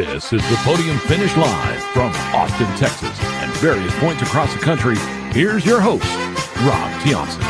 This is the Podium Finish Live from Austin, Texas, and various points across the country. Here's your host, Rob Tiongson.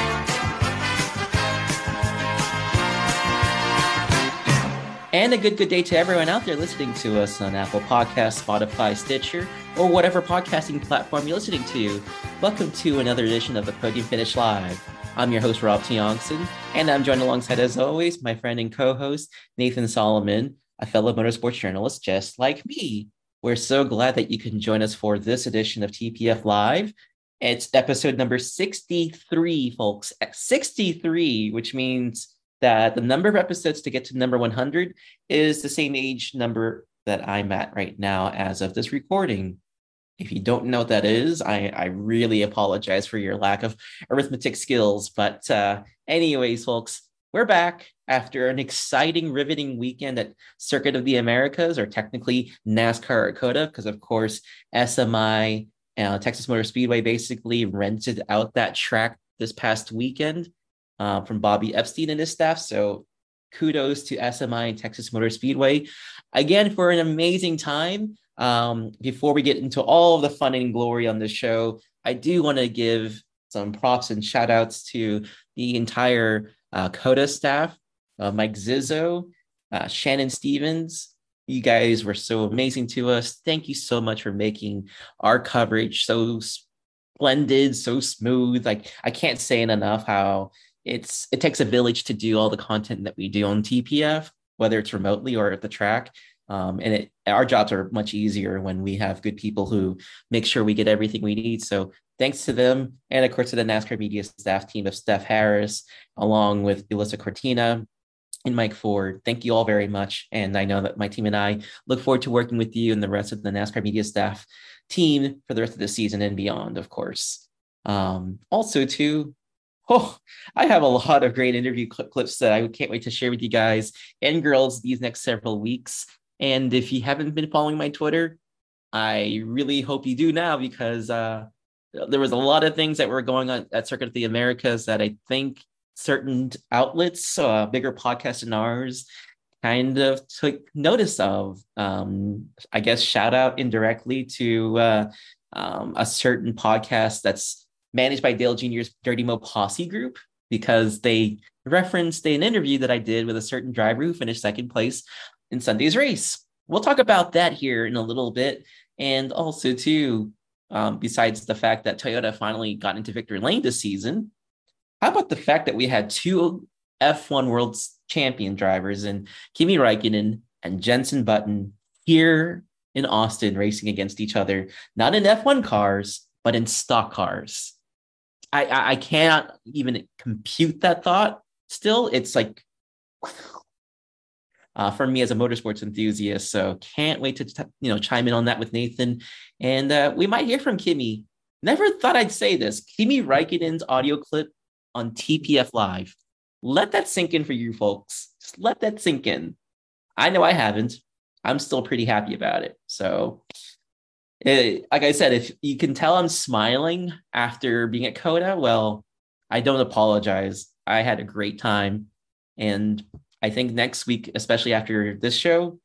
And a good good day to everyone out there listening to us on Apple Podcasts, Spotify, Stitcher, or whatever podcasting platform you're listening to. Welcome to another edition of the Podium Finish Live. I'm your host, Rob Tiongson, and I'm joined alongside, as always, my friend and co-host, Nathan Solomon, a fellow motorsports journalist just like me. We're so glad that you can join us for this edition of TPF Live. It's episode number 63, folks. 63, which means that the number of episodes to get to number 100 is the same age number that I'm at right now as of this recording. If you don't know what that is, I, I really apologize for your lack of arithmetic skills. But, uh, anyways, folks, we're back after an exciting, riveting weekend at Circuit of the Americas, or technically NASCAR at COTA, because of course, SMI, uh, Texas Motor Speedway, basically rented out that track this past weekend uh, from Bobby Epstein and his staff. So kudos to SMI and Texas Motor Speedway again for an amazing time. Um, before we get into all of the fun and glory on the show, I do want to give some props and shout outs to the entire uh, COTA staff, uh, Mike Zizzo, uh, Shannon Stevens. You guys were so amazing to us. Thank you so much for making our coverage so splendid, so smooth. Like I can't say it enough how it's it takes a village to do all the content that we do on TPF, whether it's remotely or at the track. Um, and it, our jobs are much easier when we have good people who make sure we get everything we need. So thanks to them, and of course to the NASCAR media staff team of Steph Harris, along with Elissa Cortina and Mike Ford. Thank you all very much. And I know that my team and I look forward to working with you and the rest of the NASCAR media staff team for the rest of the season and beyond, of course. Um, also, too, oh, I have a lot of great interview clips that I can't wait to share with you guys and girls these next several weeks. And if you haven't been following my Twitter, I really hope you do now because uh, there was a lot of things that were going on at Circuit of the Americas that I think certain outlets, uh, bigger podcasts than ours, kind of took notice of. Um, I guess shout out indirectly to uh, um, a certain podcast that's managed by Dale Jr.'s Dirty Mo Posse group because they referenced an interview that I did with a certain driver who finished second place in Sunday's race. We'll talk about that here in a little bit. And also, too, um, besides the fact that Toyota finally got into victory lane this season, how about the fact that we had two F1 World Champion drivers in Kimi Raikkonen and Jenson Button here in Austin racing against each other, not in F1 cars, but in stock cars. I, I, I can't even compute that thought. Still, it's like uh, for me as a motorsports enthusiast. So can't wait to you know chime in on that with Nathan, and uh, we might hear from Kimi. Never thought I'd say this. Kimi Raikkonen's audio clip on TPF Live. Let that sink in for you folks. Just let that sink in. I know I haven't. I'm still pretty happy about it. So, it, like I said, if you can tell I'm smiling after being at COTA, well, I don't apologize. I had a great time. And I think next week, especially after this show,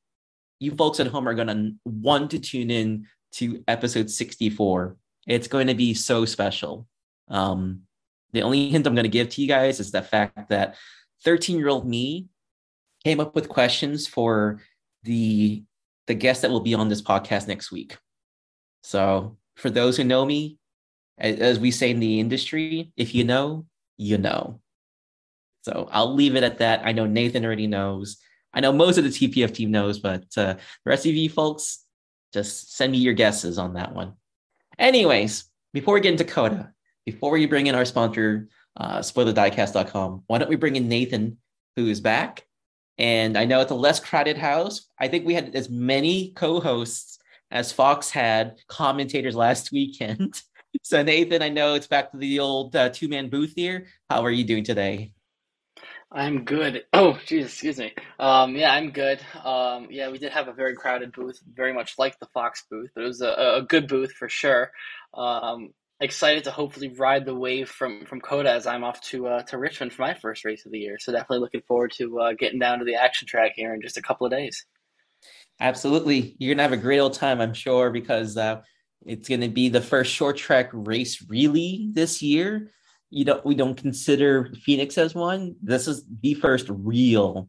you folks at home are going to want to tune in to episode 64. It's going to be so special. Um, the only hint I'm going to give to you guys is the fact that 13 year old me came up with questions for the the guest that will be on this podcast next week. So for those who know me, as we say in the industry, if you know, you know. So I'll leave it at that. I know Nathan already knows. I know most of the TPF team knows, but uh, the rest of you folks, just send me your guesses on that one. Anyways, before we get into COTA, before we bring in our sponsor, uh, spoilerdiecast.com, why don't we bring in Nathan, who is back? And I know it's a less crowded house. I think we had as many co hosts as Fox had commentators last weekend. so, Nathan, I know it's back to the old uh, two man booth here. How are you doing today? I'm good. Oh, geez, excuse me. Um, yeah, I'm good. Um, yeah, we did have a very crowded booth, very much like the Fox booth, but it was a, a good booth for sure. Um, excited to hopefully ride the wave from from COTA as I'm off to uh, to Richmond for my first race of the year. So definitely looking forward to uh, getting down to the action track here in just a couple of days. Absolutely. You're to have a great old time, I'm sure, because uh, it's to be the first short track race really this year. You don't we don't consider Phoenix as one. This is the first real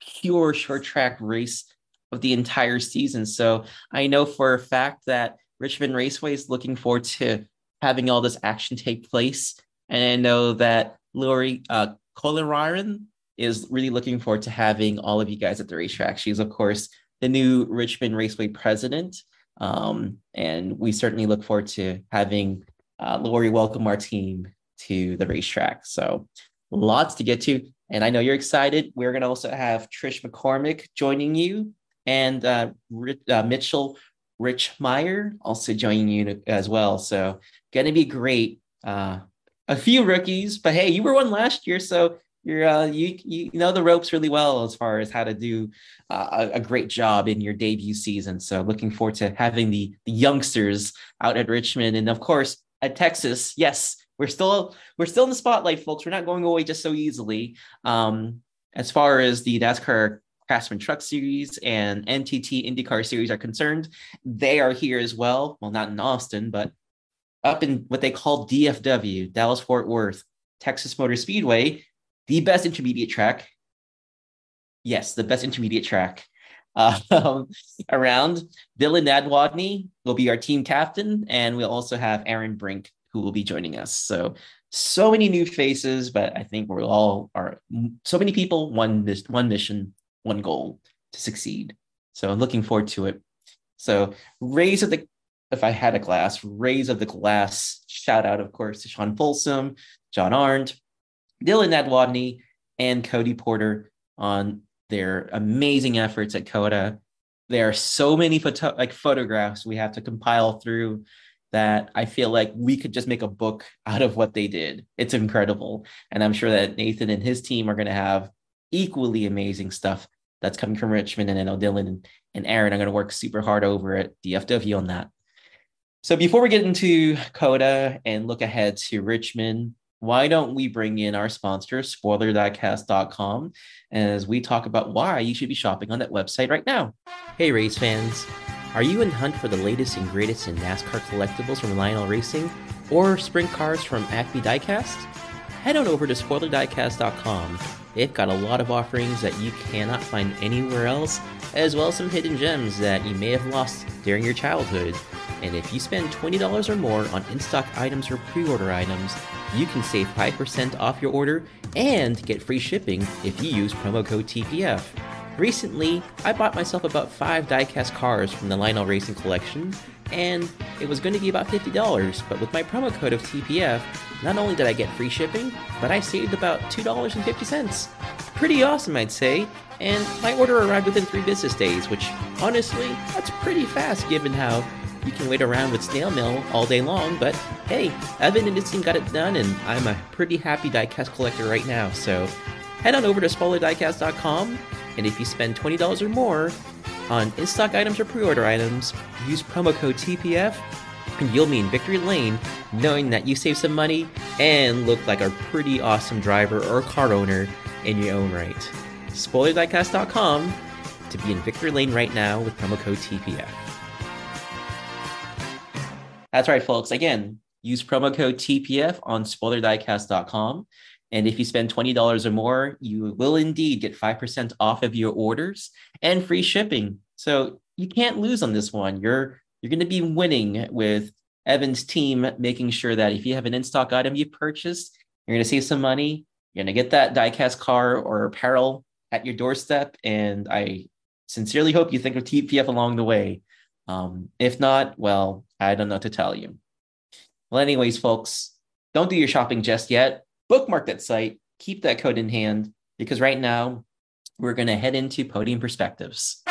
pure short track race of the entire season. So I know for a fact that Richmond Raceway is looking forward to having all this action take place. And I know that Lori uh, Collier is really looking forward to having all of you guys at the racetrack. She's, of course, the new Richmond Raceway president. Um, and we certainly look forward to having uh, Lori welcome our team to the racetrack. So lots to get to. And I know you're excited. We're going to also have Trish McCormick joining you and uh, Rich, uh, Mitchell Rich Meyer also joining you as well. So going to be great. Uh, a few rookies, but hey, you were one last year, so you're uh, you you know the ropes really well as far as how to do uh, a, a, great job in your debut season. So looking forward to having the, the youngsters out at Richmond, and of course at Texas. Yes, we're still we're still in the spotlight, folks. We're not going away just so easily. Um, as far as the NASCAR Craftsman Truck Series and NTT IndyCar Series are concerned, they are here as well. Well, not in Austin, but up in what they call DFW, Dallas Fort Worth, Texas Motor Speedway, the best intermediate track. Yes, the best intermediate track um, around. Dylan Nadwadney will be our team captain, and we'll also have Aaron Brink who will be joining us. So, so many new faces, but I think we're all are so many people, one one mission, one goal to succeed. So, I'm looking forward to it. So, raise of the if I had a glass, raise of the glass. Shout out, of course, to Sean Folsom, John Arndt, Dylan Nadwadney, and Cody Porter on their amazing efforts at COTA. There are so many photo- like photographs we have to compile through that I feel like we could just make a book out of what they did. It's incredible. And I'm sure that Nathan and his team are going to have equally amazing stuff that's coming from Richmond. And I know Dylan and, Aaron are going to work super hard over at DFW on that. So before we get into COTA and look ahead to Richmond, why don't we bring in our sponsor, spoilerdiecast.com, as we talk about why you should be shopping on that website right now. Hey, race fans. Are you in hunt for the latest and greatest in NASCAR collectibles from Lionel Racing or sprint cars from Acme Diecast? Head on over to spoilerdiecast.com. They've got a lot of offerings that you cannot find anywhere else, as well as some hidden gems that you may have lost during your childhood. And if you spend $20 or more on in stock items or pre order items, you can save 5% off your order and get free shipping if you use promo code TPF. Recently, I bought myself about five diecast cars from the Lionel Racing collection, and it was going to be about $50, but with my promo code of TPF, not only did I get free shipping, but I saved about $2.50. Pretty awesome, I'd say, and my order arrived within three business days, which honestly, that's pretty fast given how you can wait around with snail mail all day long, but hey, Evan and his team got it done, and I'm a pretty happy diecast collector right now. So head on over to spoilerdiecast.com, and if you spend $20 or more on in stock items or pre order items, use promo code TPF, and you'll be in victory lane knowing that you saved some money and look like a pretty awesome driver or car owner in your own right. SpoilerDiecast.com to be in victory lane right now with promo code TPF. That's right, folks. Again, use promo code TPF on spoilerdiecast.com. And if you spend $20 or more, you will indeed get 5% off of your orders and free shipping. So you can't lose on this one. You're you're going to be winning with Evan's team, making sure that if you have an in-stock item you purchased, you're going to save some money. You're going to get that diecast car or apparel at your doorstep. And I sincerely hope you think of TPF along the way. Um, if not, well, I don't know to tell you. Well, anyways, folks, don't do your shopping just yet. Bookmark that site, keep that code in hand, because right now we're going to head into podium perspectives.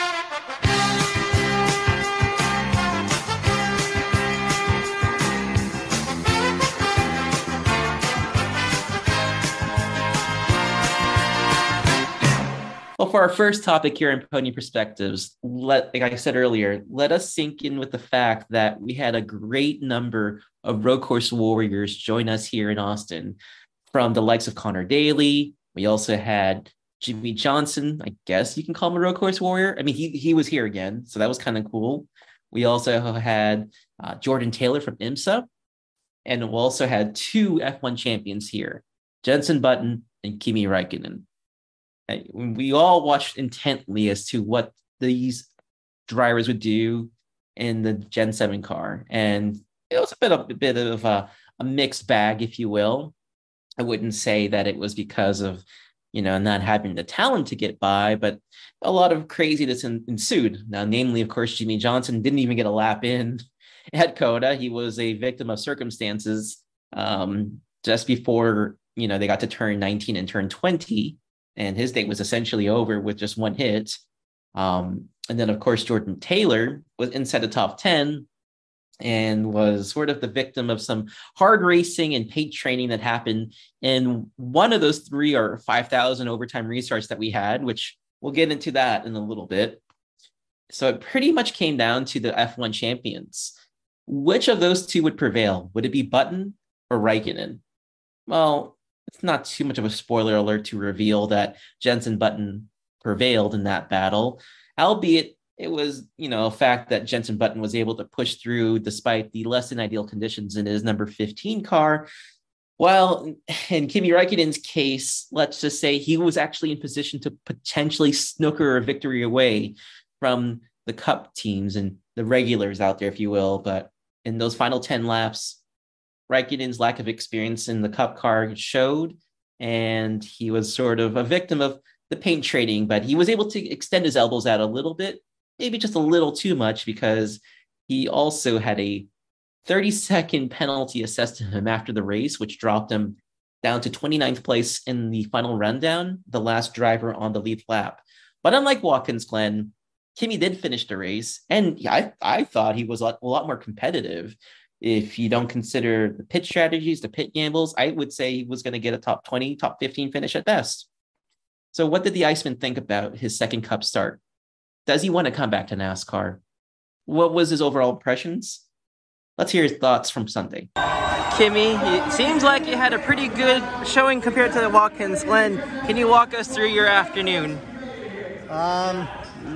Well, for our first topic here in Pony Perspectives, let like I said earlier, let us sink in with the fact that we had a great number of road course warriors join us here in Austin, from the likes of Connor Daly. We also had Jimmie Johnson, I guess you can call him a road course warrior. I mean, he he was here again, so that was kind of cool. We also had uh, Jordan Taylor from IMSA, and we also had two F1 champions here, Jenson Button and Kimi Räikkönen. And we all watched intently as to what these drivers would do in the Gen 7 car. And it was a bit of a bit of a, a mixed bag, if you will. I wouldn't say that it was because of you know, not having the talent to get by, but a lot of craziness ensued. Now, namely, of course, Jimmie Johnson didn't even get a lap in at COTA. He was a victim of circumstances um, just before, you know, they got to turn 19 and turn 20. And his day was essentially over with just one hit. Um, and then, of course, Jordan Taylor was inside the top 10 and was sort of the victim of some hard racing and paint trading that happened in one of those three or 5,000 overtime restarts that we had, which we'll get into that in a little bit. So it pretty much came down to the F1 champions. Which of those two would prevail? Would it be Button or Raikkonen? Well, it's not too much of a spoiler alert to reveal that Jenson Button prevailed in that battle, albeit it was, you know, a fact that Jenson Button was able to push through despite the less than ideal conditions in his number 15 car. Well, in Kimi Raikkonen's case, let's just say he was actually in position to potentially snooker a victory away from the cup teams and the regulars out there, if you will. But in those final 10 laps, Raikkonen's lack of experience in the cup car showed, and he was sort of a victim of the paint trading, but he was able to extend his elbows out a little bit maybe just a little too much because he also had a 30 second penalty assessed to him after the race, which dropped him down to 29th place in the final rundown, the last driver on the lead lap. But unlike Watkins Glen, Kimi did finish the race, and I, I thought he was a lot, a lot more competitive. If you don't consider the pit strategies, the pit gambles, I would say he was going to get a top 20, top 15 finish at best. So, what did the Iceman think about his second cup start? Does he want to come back to NASCAR? What was his overall impressions? Let's hear his thoughts from Sunday. Kimi, it seems like you had a pretty good showing compared to the Watkins Glen. Can you walk us through your afternoon? Um,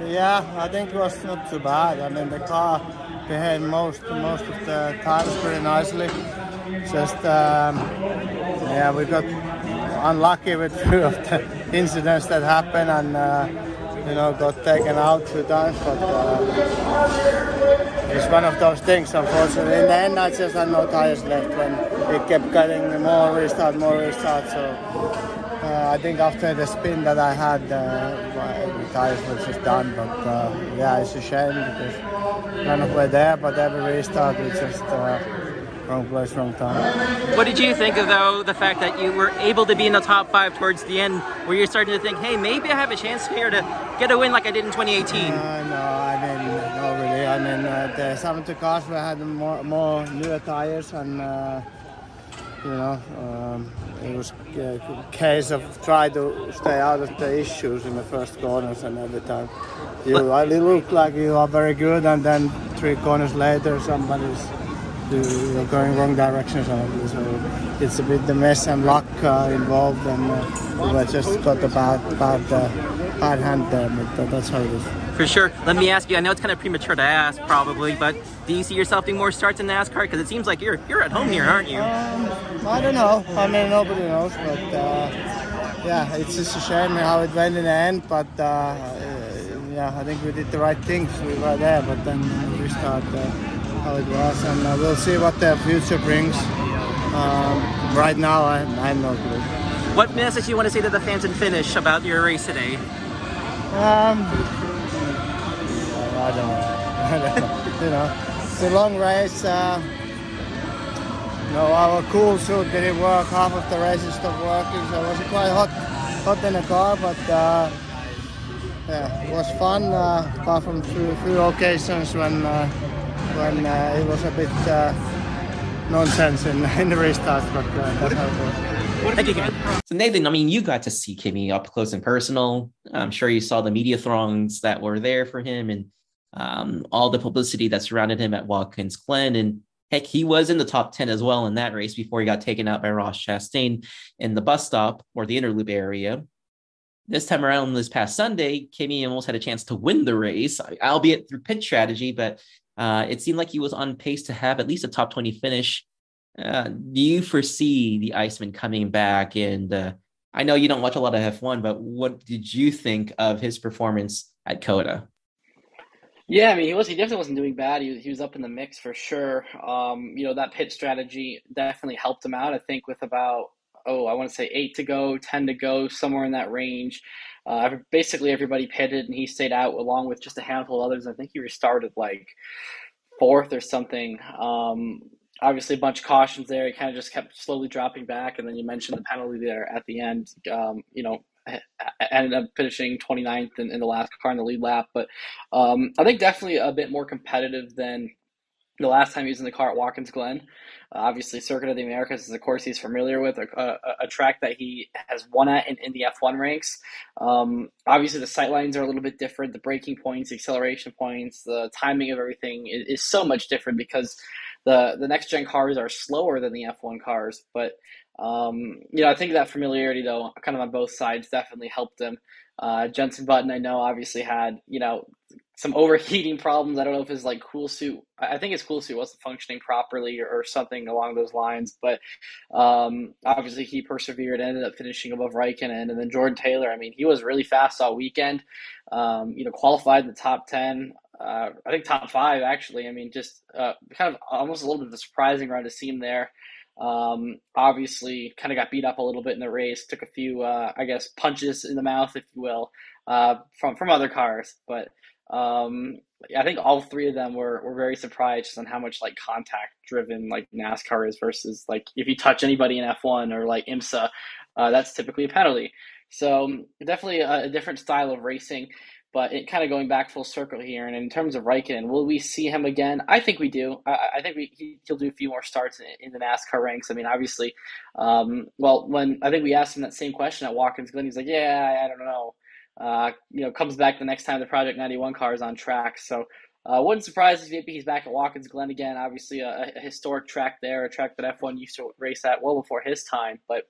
yeah, I think it was not too bad. I mean, the car behaved most most of the times pretty nicely. Just um, yeah, we got unlucky with few of the incidents that happened and. Uh, you know, got taken out two times, but uh, it's one of those things, unfortunately. In the end, I just had no tires left when it kept getting more restart, more restart. So uh, I think after the spin that I had, uh, the tires were just done. But uh, yeah, it's a shame because none of were there, but every restart we just uh, wrong place, wrong time. What did you think of though the fact that you were able to be in the top five towards the end, where you're starting to think, hey, maybe I have a chance here to get a win like I did in 2018? Uh, no, I mean, not really. I mean, uh, the 70 cars we had more, more newer tires and. Uh, you know, um, it was a case of try to stay out of the issues in the first corners and every time you really look like you are very good and then three corners later somebody's you're going wrong directions on So it's a bit the mess and luck uh, involved, and uh, we just got the bad, bad, uh, bad hand there. But that's how it is. For sure. Let me ask you. I know it's kind of premature to ask, probably, but do you see yourself doing more starts in the NASCAR? Because it seems like you're you're at home here, aren't you? Um, I don't know. I mean, nobody knows, but uh, yeah, it's just a shame how it went in the end. But uh, yeah, I think we did the right things. We were there, but then we start how it was, and uh, we'll see what the future brings. Um, right now, I, I have no clue. What message do you want to say to the fans and finish about your race today? Um, I don't know. you know, it's a long race. Uh, you know, our cool suit didn't work. Half of the race stopped working, so it was quite hot, hot in the car. But uh, yeah, it was fun. Uh, apart from a few, few occasions when uh, when uh, it was a bit uh, nonsense in, in the restart, but uh, that's how it was. Thank you, So Nathan, I mean, you got to see Kimi up close and personal. I'm sure you saw the media throngs that were there for him and um, all the publicity that surrounded him at Watkins Glen. And heck, he was in the top 10 as well in that race before he got taken out by Ross Chastain in the bus stop or the inner loop area. this time around, this past Sunday, Kimi almost had a chance to win the race, albeit through pit strategy, but uh, it seemed like he was on pace to have at least a top 20 finish. Uh, do you foresee the Iceman coming back? And uh, I know you don't watch a lot of F1, but what did you think of his performance at COTA? Yeah, I mean, he was he definitely wasn't doing bad. He was, he was up in the mix for sure. Um, you know, that pit strategy definitely helped him out. I think with about oh, I want to say eight to go, ten to go, somewhere in that range. Uh, basically, everybody pitted and he stayed out along with just a handful of others. I think he restarted like fourth or something. Um, obviously, a bunch of cautions there. He kind of just kept slowly dropping back, and then you mentioned the penalty there at the end. Um, you know, ended up finishing 29th in, in, the last car in the lead lap. But um, I think definitely a bit more competitive than the last time he was in the car at Watkins Glen. Obviously, Circuit of the Americas is a course he's familiar with, a, a, a track that he has won at in, in the F1 ranks. Um, obviously, the sight lines are a little bit different. The braking points, the acceleration points, the timing of everything is, is so much different because the, the next gen cars are slower than the F1 cars. But um, you know, I think that familiarity, though, kind of on both sides, definitely helped him. Uh, Jenson Button, I know, obviously had you know some overheating problems. I don't know if his like cool suit. I think his cool suit wasn't functioning properly or, or something along those lines. But um, obviously, he persevered, ended up finishing above Raikkonen, and then Jordan Taylor. I mean, he was really fast all weekend. Um, you know, qualified in the top ten. Uh, I think top five actually. I mean, just uh, kind of almost a little bit of a surprising run to see him there. Um, obviously, kind of got beat up a little bit in the race. Took a few, uh, I guess, punches in the mouth, if you will, uh, from from other cars. But um, I think all three of them were, were very surprised just on how much like contact driven like NASCAR is versus like if you touch anybody in F1 or like IMSA, uh, that's typically a penalty. So definitely a, a different style of racing. But it kind of going back full circle here, and in terms of Raikkonen, will we see him again? I think we do. I, I think we, he, will do a few more starts in, in, the NASCAR ranks. I mean, obviously, um, well, when I think we asked him that same question at Watkins Glen, he's like, "Yeah, I, I don't know." Uh, you know, comes back the next time the Project 91 car is on track. So, uh, wouldn't surprise if he's back at Watkins Glen again. Obviously, a, a, historic track there, a track that F1 used to race at well before his time. But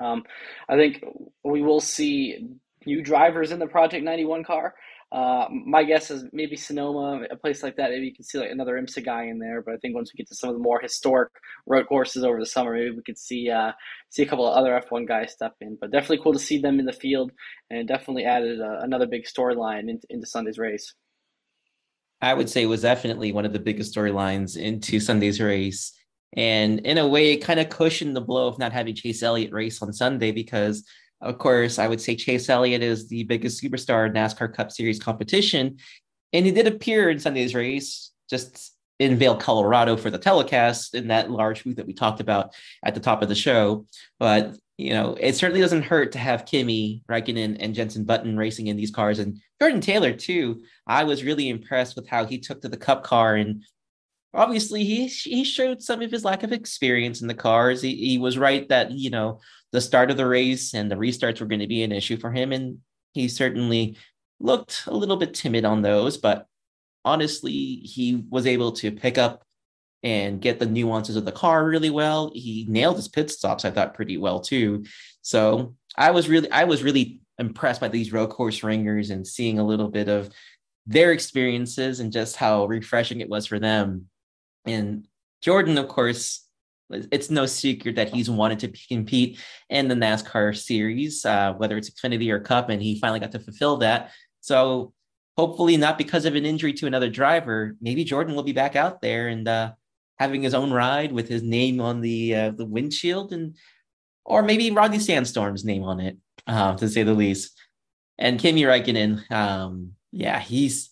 um, I think we will see new drivers in the Project 91 car. Uh, my guess is maybe Sonoma, a place like that. Maybe you can see like another IMSA guy in there. But I think once we get to some of the more historic road courses over the summer, maybe we could see uh, see a couple of other F1 guys step in. But definitely cool to see them in the field, and definitely added uh, another big storyline into, into Sunday's race. I would say it was definitely one of the biggest storylines into Sunday's race. And in a way, it kind of cushioned the blow of not having Chase Elliott race on Sunday because of course, I would say Chase Elliott is the biggest superstar in NASCAR Cup Series competition. And he did appear in Sunday's race just in Vail, Colorado for the telecast in that large booth that we talked about at the top of the show. But, you know, it certainly doesn't hurt to have Kimi, Raikkonen, and Jenson Button racing in these cars. And Jordan Taylor, too. I was really impressed with how he took to the Cup car and obviously he he showed some of his lack of experience in the cars. He, he was right that you know the start of the race and the restarts were going to be an issue for him, and he certainly looked a little bit timid on those. But honestly, he was able to pick up and get the nuances of the car really well. He nailed his pit stops, I thought, pretty well too. So I was really I was really impressed by these road course ringers and seeing a little bit of their experiences and just how refreshing it was for them and Jordan, of course, it's no secret that he's wanted to compete in the NASCAR series, uh, whether it's Xfinity or Cup, and he finally got to fulfill that. So hopefully, not because of an injury to another driver, maybe Jordan will be back out there and uh, having his own ride with his name on the uh, the windshield, and or maybe Rodney Sandstorm's name on it, uh, to say the least. And Kimi Räikkönen, um, yeah, he's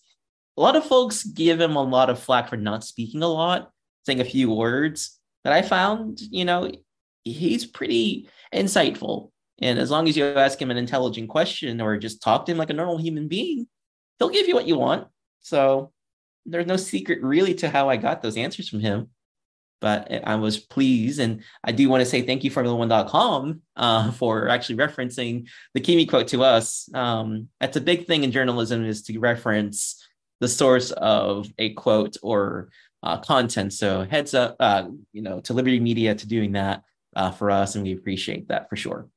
a lot of folks give him a lot of flack for not speaking a lot, saying a few words. But I found, you know, he's pretty insightful. And as long as you ask him an intelligent question or just talk to him like a normal human being, he'll give you what you want. So there's no secret really to how I got those answers from him. But I was pleased. And I do want to say thank you, Formula1.com, uh, for actually referencing the Kimi quote to us. Um, that's a big thing in journalism is to reference the source of a quote or uh, content. So heads up, uh, you know, to Liberty Media to doing that uh, for us, and we appreciate that for sure.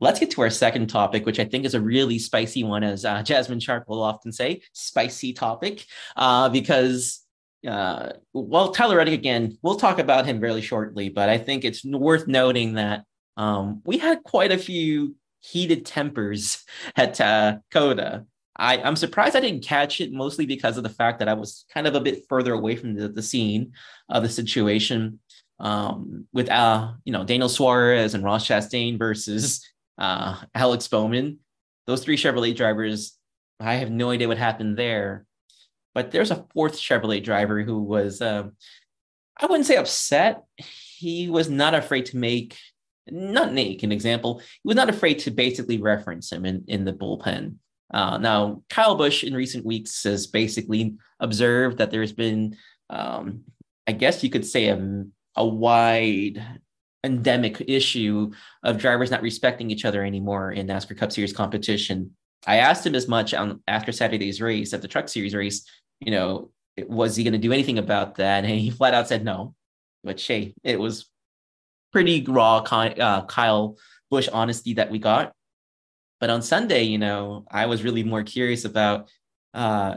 let's get to our second topic, which I think is a really spicy one, as uh, Jasmine Sharp will often say, spicy topic, uh, because uh, well, Tyler Reddick again, we'll talk about him really shortly, but I think it's worth noting that um, we had quite a few heated tempers at uh, COTA. I, I'm surprised I didn't catch it mostly because of the fact that I was kind of a bit further away from the, the scene of the situation um, with uh, you know Daniel Suarez and Ross Chastain versus uh, Alex Bowman. Those three Chevrolet drivers, I have no idea what happened there. But there's a fourth Chevrolet driver who was, uh, I wouldn't say upset. He was not afraid to make, not make an example. He was not afraid to basically reference him in, in the bullpen. Uh, now, Kyle Busch in recent weeks has basically observed that there's been, um, I guess you could say, a, a wide endemic issue of drivers not respecting each other anymore in NASCAR Cup Series competition. I asked him as much on after Saturday's race at the Truck Series race. You know, was he going to do anything about that? And he flat out said no. But hey, it was pretty raw uh, Kyle Busch honesty that we got. But on Sunday, you know, I was really more curious about uh,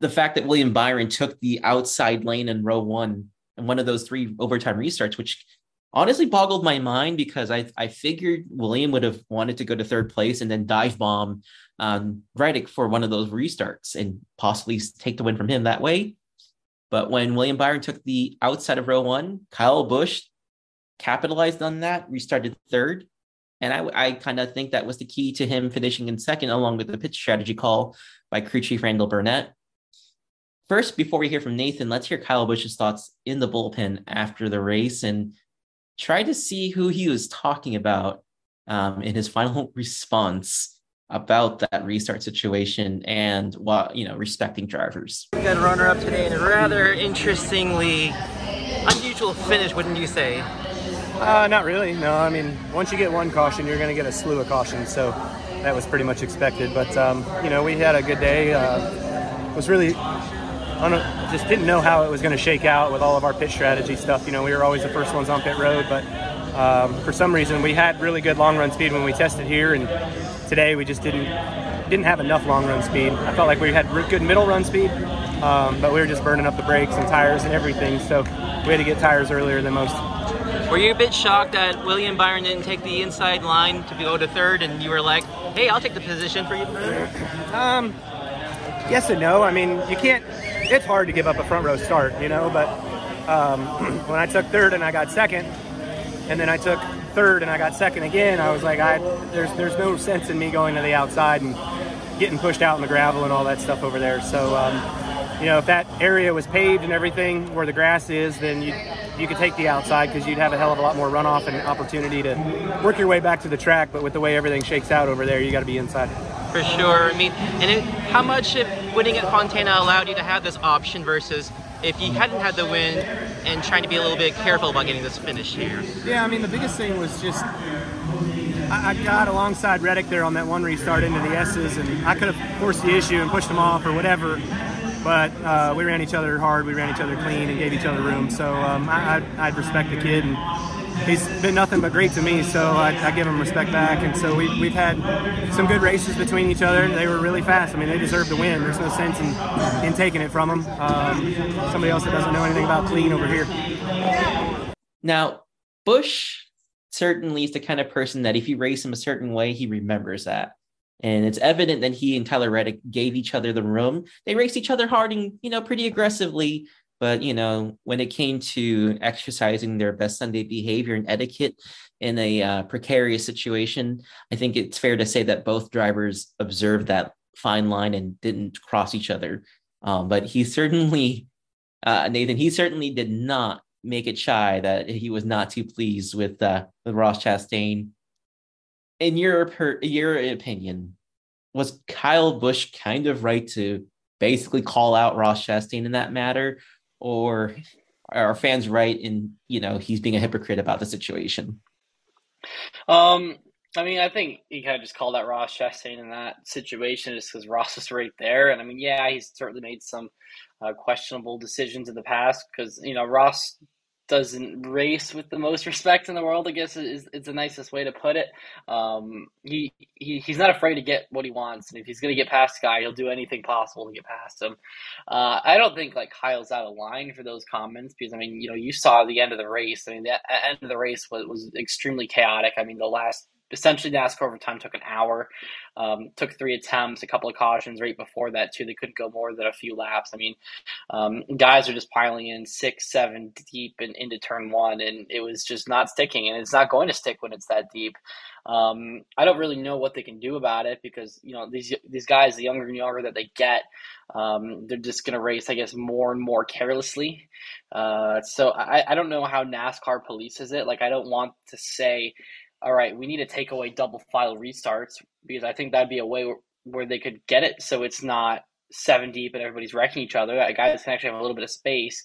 the fact that William Byron took the outside lane in row one and one of those three overtime restarts, which honestly boggled my mind because I, I figured William would have wanted to go to third place and then dive bomb um, Reddick for one of those restarts and possibly take the win from him that way. But when William Byron took the outside of row one, Kyle Busch capitalized on that, restarted third. And I, I kind of think that was the key to him finishing in second, along with the pitch strategy call by crew chief Randall Burnett. First, before we hear from Nathan, let's hear Kyle Busch's thoughts in the bullpen after the race and try to see who he was talking about um, in his final response about that restart situation and what you know respecting drivers. We got a runner up today and a rather interestingly unusual finish, wouldn't you say? Uh, not really. No, I mean once you get one caution, you're going to get a slew of cautions, so that was pretty much expected. But um, you know we had a good day. Uh, was really a, just didn't know how it was going to shake out with all of our pit strategy stuff. You know, we were always the first ones on pit road, but um, for some reason we had really good long run speed when we tested here, and today we just didn't didn't have enough long run speed. I felt like we had good middle run speed, um, but we were just burning up the brakes and tires and everything. So we had to get tires earlier than most. Were you a bit shocked that William Byron didn't take the inside line to go to third, and you were like, "Hey, I'll take the position for you"? Um, yes and no. I mean, you can't it's hard to give up a front row start, you know. But um, when I took third and I got second, and then I took third and I got second again, I was like, I there's there's no sense in me going to the outside and getting pushed out in the gravel and all that stuff over there. So, um, you know, if that area was paved and everything where the grass is, then you you could take the outside because you'd have a hell of a lot more runoff and opportunity to work your way back to the track. But with the way everything shakes out over there, you got to be inside. For sure. I mean, and it, how much if winning at Fontana allowed you to have this option versus if you hadn't had the win and trying to be a little bit careful about getting this finish here? Yeah, I mean, the biggest thing was just I, got alongside Reddick there on that one restart into the S's, and I could have forced the issue and pushed him off or whatever. But uh, we ran each other hard, we ran each other clean, and gave each other room. So um, I, would respect the kid, and he's been nothing but great to me, so I, I, give him respect back. And so we, we've had some good races between each other. They were really fast. I mean, they deserve to win. There's no sense in, in taking it from them. Um, somebody else that doesn't know anything about clean over here. Now, Busch certainly is the kind of person that if you race him a certain way, he remembers that. And it's evident that he and Tyler Reddick gave each other the room. They raced each other hard and, you know, pretty aggressively but you know, when it came to exercising their best Sunday behavior and etiquette in a uh, precarious situation, I think it's fair to say that both drivers observed that fine line and didn't cross each other. Um, but he certainly, uh, Nathan, he certainly did not make it shy that he was not too pleased with uh, with Ross Chastain. In your per, your opinion, was Kyle Busch kind of right to basically call out Ross Chastain in that matter, or are fans right in you know he's being a hypocrite about the situation? Um, I mean, I think he kind of just called out Ross Chastain in that situation just because Ross was right there, and I mean, yeah, he's certainly made some uh, questionable decisions in the past because you know Ross doesn't race with the most respect in the world. I guess is is the nicest way to put it. Um, he, he he's not afraid to get what he wants, and if he's going to get past a guy, he'll do anything possible to get past him. Uh, I don't think like Kyle's out of line for those comments because I mean, you know, you saw the end of the race. I mean, the end of the race was was extremely chaotic. I mean, the last essentially NASCAR overtime took an hour. Um, took three attempts, a couple of cautions right before that too. They couldn't go more than a few laps. I mean, um, guys are just piling in six, seven deep and into turn one, and it was just not sticking. And it's not going to stick when it's that deep. Um, I don't really know what they can do about it because you know these these guys, the younger and younger that they get, um, they're just going to race, I guess, more and more carelessly. Uh, so I, I don't know how NASCAR polices it. Like I don't want to say all right, we need to take away double file restarts because I think that'd be a way where, where they could get it so it's not seven deep and everybody's wrecking each other. Guys can actually have a little bit of space.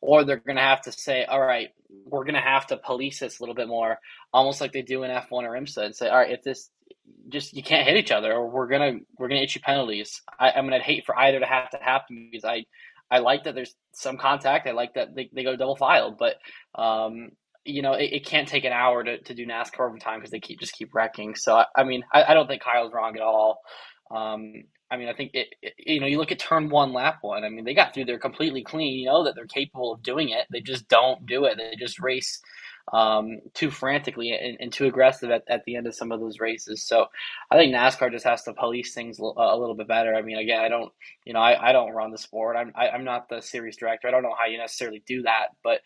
Or they're going to have to say, all right, we're going to have to police this a little bit more, almost like they do in F1 or IMSA, and say, all right, if this just you can't hit each other, or we're gonna we're gonna issue penalties. I, I mean, I'd hate for either to have to happen because I I like that there's some contact. I like that they, they go double filed, but um, you know, it, it, can't take an hour to, to do NASCAR overtime because they keep just keep wrecking. So I, I mean, I, I, don't think Kyle's wrong at all. Um, I mean, I think it, it, You know, you look at turn one, lap one. I mean, they got through there completely clean. You know that they're capable of doing it. They just don't do it. They just race um, too frantically and, and, too aggressive at, at the end of some of those races. So I think NASCAR just has to police things a little bit better. I mean, again, I don't, you know, I, I don't run the sport. I'm, I, am i am not the series director. I don't know how you necessarily do that, but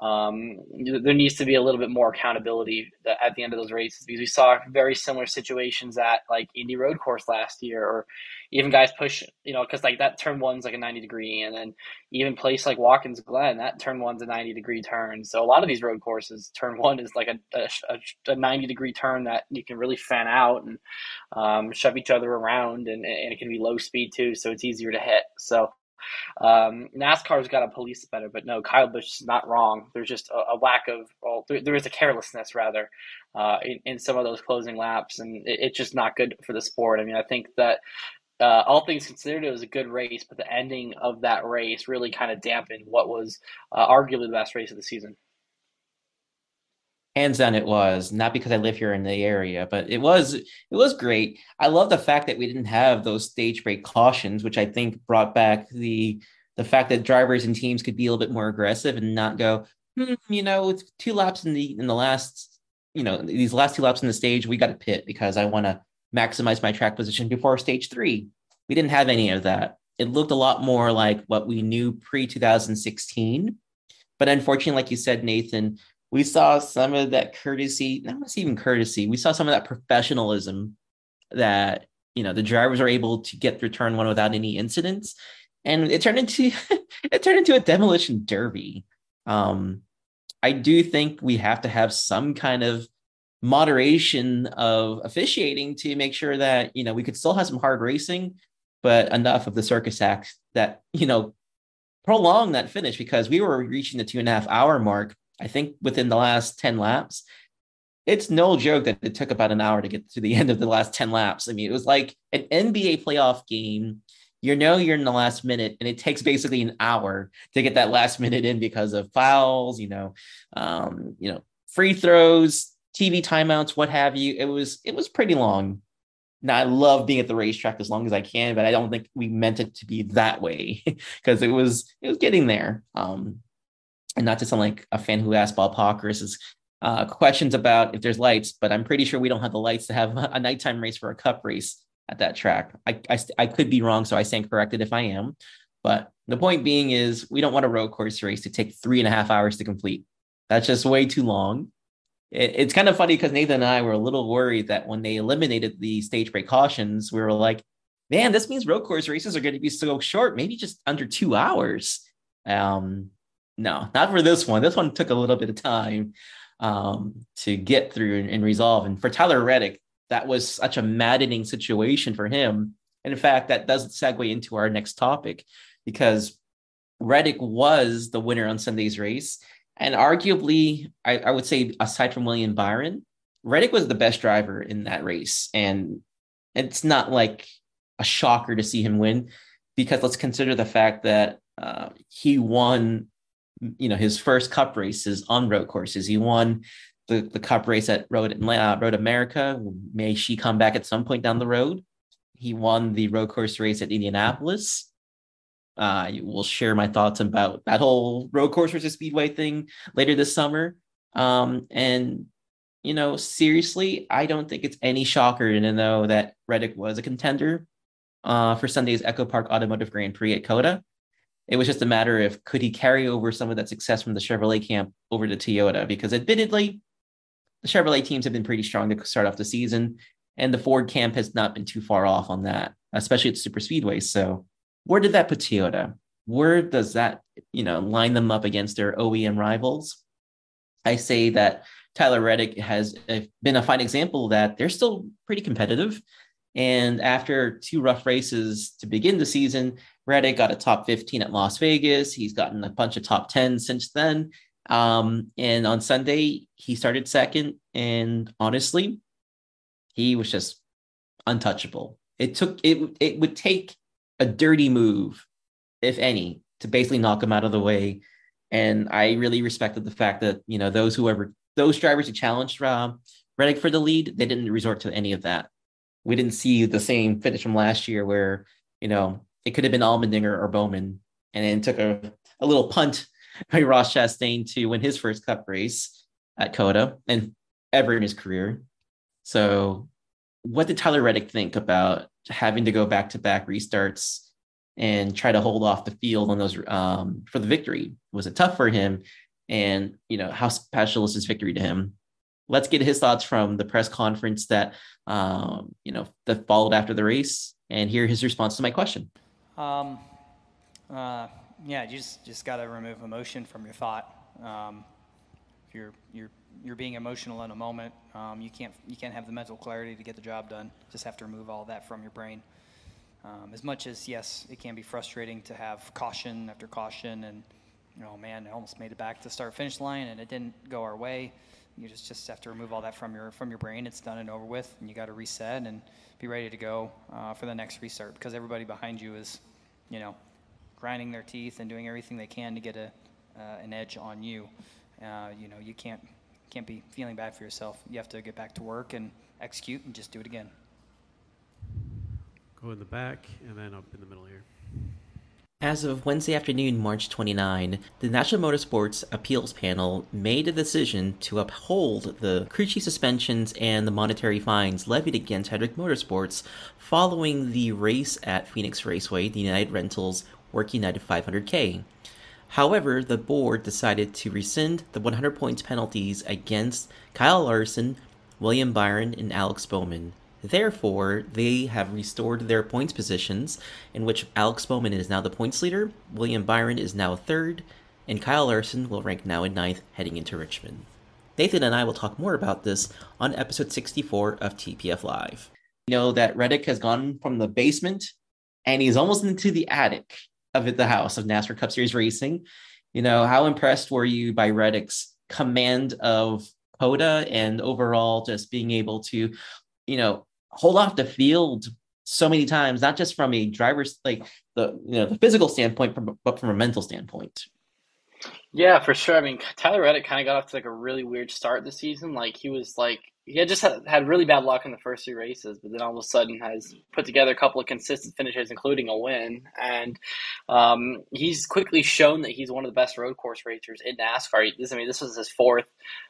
um, there needs to be a little bit more accountability at the end of those races because we saw very similar situations at like Indy Road Course last year, or even guys push, you know, because like that turn one's like a 90 degree, and then even place like Watkins Glen, that turn one's a 90 degree turn. So a lot of these road courses, turn one is like a, a, a 90 degree turn that you can really fan out and um, shove each other around, and, and it can be low speed too, so it's easier to hit. So um, NASCAR's got to police better, but no, Kyle Busch is not wrong. There's just a, a lack of, well, there, there is a carelessness rather uh, in, in some of those closing laps, and it, it's just not good for the sport. I mean, I think that uh, all things considered, it was a good race, but the ending of that race really kind of dampened what was uh, arguably the best race of the season. Hands down, it was not because I live here in the area, but it was it was great. I love the fact that we didn't have those stage break cautions, which I think brought back the the fact that drivers and teams could be a little bit more aggressive and not go, hmm, you know, it's two laps in the in the last, you know, these last two laps in the stage, we got to pit because I want to maximize my track position before stage three. We didn't have any of that. It looked a lot more like what we knew pre 2016. But unfortunately, like you said, Nathan, we saw some of that courtesy, not even courtesy, we saw some of that professionalism that, you know, the drivers are able to get through turn one without any incidents. And it turned into it turned into a demolition derby. Um, I do think we have to have some kind of moderation of officiating to make sure that you know we could still have some hard racing but enough of the circus act that you know prolong that finish because we were reaching the two and a half hour mark i think within the last 10 laps. It's no joke that it took about an hour to get to the end of the last 10 laps. I mean it was like an nba playoff game. You know you're in the last minute and it takes basically an hour to get that last minute in because of fouls you know um, you know free throws TV timeouts, what have you. It was it was pretty long. Now I love being at the racetrack as long as I can, but I don't think we meant it to be that way because it was it was getting there. Um, and not to sound like a fan who asked Bob Pockrass's uh, questions about if there's lights, but I'm pretty sure we don't have the lights to have a nighttime race for a cup race at that track. I, I, I could be wrong, so I stand corrected if I am. But the point being is, we don't want a road course race to take three and a half hours to complete. That's just way too long it, it's kind of funny because Nathan and I were a little worried that when they eliminated the stage break cautions, we were like, man, this means road course races are going to be so short, maybe just under two hours. Um, no, not for this one. This one took a little bit of time um, to get through and, and resolve. And for Tyler Reddick, that was such a maddening situation for him. And in fact, that does segue into our next topic because Reddick was the winner on Sunday's race. And arguably, I, I would say, aside from William Byron, Reddick was the best driver in that race. And it's not like a shocker to see him win because let's consider the fact that uh, he won you know, his first cup races on road courses. He won the, the cup race at Road, uh, Road America. May she come back at some point down the road? He won the road course race at Indianapolis. Uh, will share my thoughts about that whole road course versus speedway thing later this summer. Um, and you know, seriously, I don't think it's any shocker to know that Reddick was a contender uh, for Sunday's Echo Park Automotive Grand Prix at COTA. It was just a matter of could he carry over some of that success from the Chevrolet camp over to Toyota? Because admittedly, the Chevrolet teams have been pretty strong to start off the season, and the Ford camp has not been too far off on that, especially at super speedways. So, where did that put Toyota? Where does that, you know, line them up against their OEM rivals? I say that Tyler Reddick has uh, been a fine example that they're still pretty competitive. And after two rough races to begin the season, Reddick got a top 15 at Las Vegas. He's gotten a bunch of top 10 since then. Um, and on Sunday, he started second. And honestly, he was just untouchable. It took it it would take a dirty move, if any, to basically knock him out of the way. And I really respected the fact that you know those whoever those drivers who challenged uh, Reddick for the lead, they didn't resort to any of that. We didn't see the same finish from last year where you know it could have been Allmendinger or Bowman, and then took a, a little punt by Ross Chastain to win his first Cup race at COTA and ever in his career. So, what did Tyler Reddick think about having to go back to back restarts and try to hold off the field on those um, for the victory? Was it tough for him? And you know, how special is this victory to him? Let's get his thoughts from the press conference that um, you know that followed after the race, and hear his response to my question. Um, uh, yeah, you just just got to remove emotion from your thought. Um, if you're you're you're being emotional in a moment, um, you can't you can't have the mental clarity to get the job done. Just have to remove all that from your brain. Um, as much as yes, it can be frustrating to have caution after caution, and you know, man, I almost made it back to start finish line, and it didn't go our way. You just just have to remove all that from your from your brain. It's done and over with, and you got to reset and be ready to go uh, for the next restart because everybody behind you is, you know, grinding their teeth and doing everything they can to get a, uh, an edge on you. Uh, you know, you can't can't be feeling bad for yourself. You have to get back to work and execute and just do it again. Go in the back and then up in the middle here. As of Wednesday afternoon, March 29, the National Motorsports Appeals Panel made a decision to uphold the crew chief suspensions and the monetary fines levied against Hendrick Motorsports following the race at Phoenix Raceway, the United Rentals Work United 500K. However, the board decided to rescind the 100 points penalties against Kyle Larson, William Byron, and Alex Bowman. Therefore, they have restored their points positions, in which Alex Bowman is now the points leader, William Byron is now third, and Kyle Larson will rank now in ninth heading into Richmond. Nathan and I will talk more about this on episode 64 of TPF Live. You know that Reddick has gone from the basement and he's almost into the attic of the house of NASCAR Cup Series racing. You know, how impressed were you by Reddick's command of COTA and overall just being able to, you know, hold off the field so many times, not just from a driver's like the you know the physical standpoint, but from a mental standpoint. Yeah, for sure. I mean, Tyler Reddick kind of got off to like a really weird start this season. Like he was like he had just had, really bad luck in the first three races, but then all of a sudden has put together a couple of consistent finishes, including a win. And um, he's quickly shown that he's one of the best road course racers in NASCAR. I mean, this was his fourth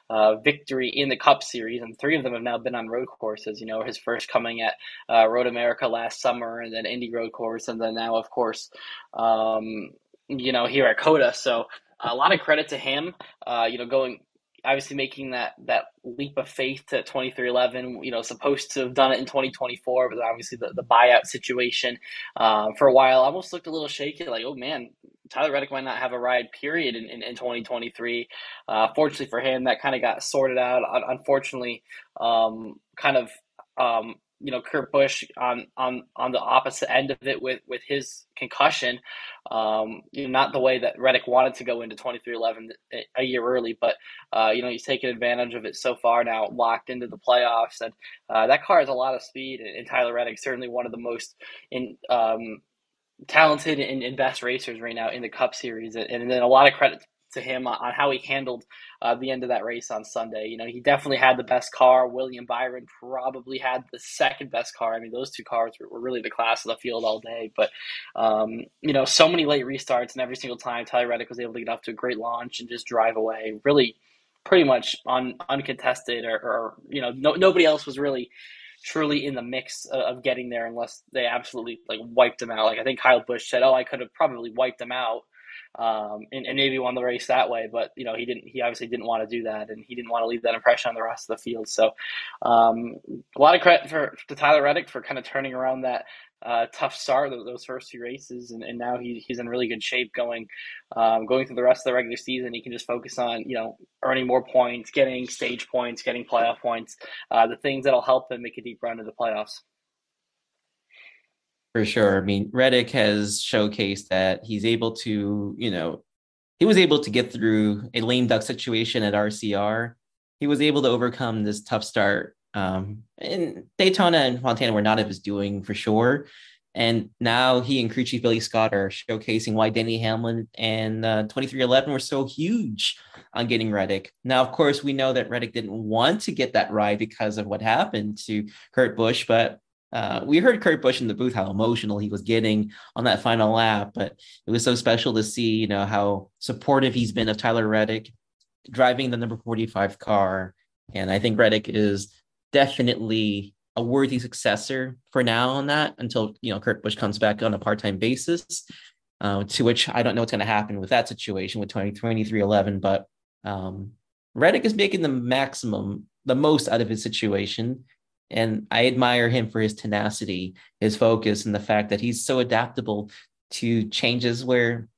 uh, victory in the Cup Series, and three of them have now been on road courses. You know, his first coming at uh, Road America last summer, and then Indy Road Course, and then now, of course, um, you know, here at COTA. So a lot of credit to him. Uh, you know, going obviously making that that leap of faith to 23XI you know supposed to have done it in 2024 but obviously the, the buyout situation uh, for a while almost looked a little shaky like oh man tyler reddick might not have a ride period in, in, in 2023 uh, fortunately for him that kind of got sorted out. Unfortunately um, kind of um, you know Kurt Busch on on on the opposite end of it with with his concussion. Um, you know, not the way that Reddick wanted to go into twenty three eleven a year early, but uh, you know he's taken advantage of it so far now, locked into the playoffs, and uh, that car has a lot of speed. And, Tyler Reddick certainly one of the most in. Um, talented and, and best racers right now in the cup series and, and then a lot of credit to him on, on how he handled uh, the end of that race on Sunday. You know, he definitely had the best car. William Byron probably had the second best car. I mean, those two cars were, were really the class of the field all day. But, um, you know, so many late restarts, and every single time Tyler Reddick was able to get off to a great launch and just drive away. Really, pretty much un, uncontested, or, or you know, no, nobody else was really truly in the mix of getting there unless they absolutely like wiped them out. Like I think Kyle Busch said, "Oh, I could have probably wiped them out." Um, and, and, maybe won the race that way, but you know he didn't. He obviously didn't want to do that, and he didn't want to leave that impression on the rest of the field. So, um, a lot of credit for to Tyler Reddick for kind of turning around that uh, tough start those, those first few races, and, and now he, he's in really good shape going um, going through the rest of the regular season. He can just focus on you know earning more points, getting stage points, getting playoff points, uh, the things that'll help him make a deep run to the playoffs. For sure. I mean, Reddick has showcased that he's able to, you know, he was able to get through a lame duck situation at RCR. He was able to overcome this tough start um, and Daytona and Fontana were not of his doing for sure. And now he and crew chief Billy Scott are showcasing why Denny Hamlin and uh, 23XI were so huge on getting Reddick. Now, of course, we know that Reddick didn't want to get that ride because of what happened to Kurt Busch, but uh, we heard Kurt Busch in the booth how emotional he was getting on that final lap. But it was so special to see, you know, how supportive he's been of Tyler Reddick driving the number 45 car. And I think Reddick is definitely a worthy successor for now on that until you know Kurt Busch comes back on a part-time basis. Uh, to which I don't know what's going to happen with that situation with 2023-11, but um, Reddick is making the maximum, the most out of his situation. And I admire him for his tenacity, his focus, and the fact that he's so adaptable to changes where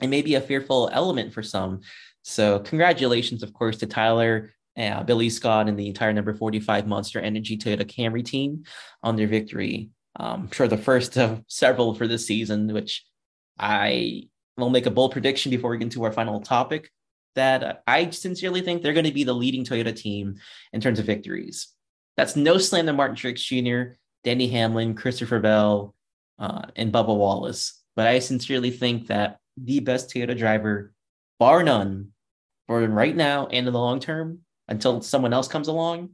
it may be a fearful element for some. So, congratulations, of course, to Tyler uh, Billy Scott and the entire number 45 Monster Energy Toyota Camry team on their victory. Um, I'm sure the first of several for this season, which I will make a bold prediction before we get into our final topic that I sincerely think they're going to be the leading Toyota team in terms of victories. That's no slam to Martin Truex Jr., Denny Hamlin, Christopher Bell, uh, and Bubba Wallace. But I sincerely think that the best Toyota driver, bar none, for right now and in the long term, until someone else comes along,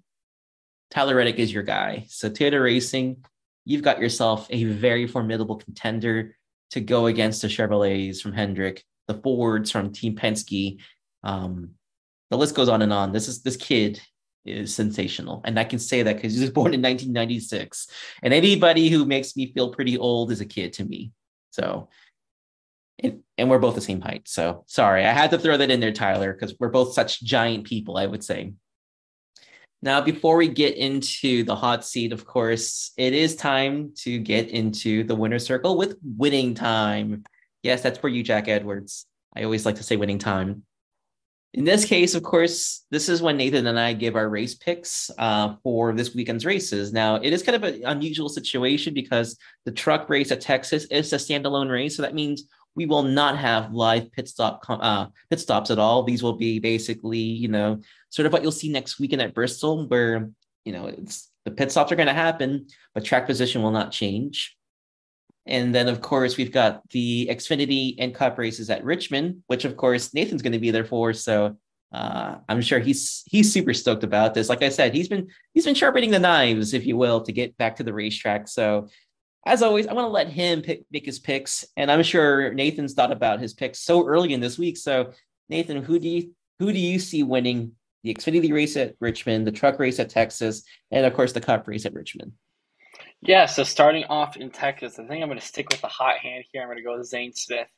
Tyler Reddick is your guy. So Toyota Racing, you've got yourself a very formidable contender to go against the Chevrolets from Hendrick, the Fords from Team Penske. Um, the list goes on and on. This is this kid is sensational, and I can say that because he was born in 1996. And anybody who makes me feel pretty old is a kid to me. So and, and we're both the same height. So sorry, I had to throw that in there, Tyler, because we're both such giant people, I would say. Now, before we get into the hot seat, of course, it is time to get into the winner circle with winning time. Yes, that's for you, Jack Edwards. I always like to say winning time. In this case, of course, this is when Nathan and I give our race picks uh, for this weekend's races. Now, it is kind of an unusual situation because the truck race at Texas is a standalone race. So that means we will not have live pit stop uh, pit stops at all. These will be basically, you know, sort of what you'll see next weekend at Bristol, where you know it's the pit stops are going to happen, but track position will not change. And then, of course, we've got the Xfinity and Cup races at Richmond, which, of course, Nathan's going to be there for. So uh, I'm sure he's he's super stoked about this. Like I said, he's been he's been sharpening the knives, if you will, to get back to the racetrack. So as always, I want to let him pick, make his picks, and I'm sure Nathan's thought about his picks so early in this week. So, Nathan, who do you who do you see winning the Xfinity race at Richmond, the truck race at Texas, and of course the Cup race at Richmond? Yeah, so starting off in Texas, I think I'm going to stick with the hot hand here. I'm going to go with Zane Smith.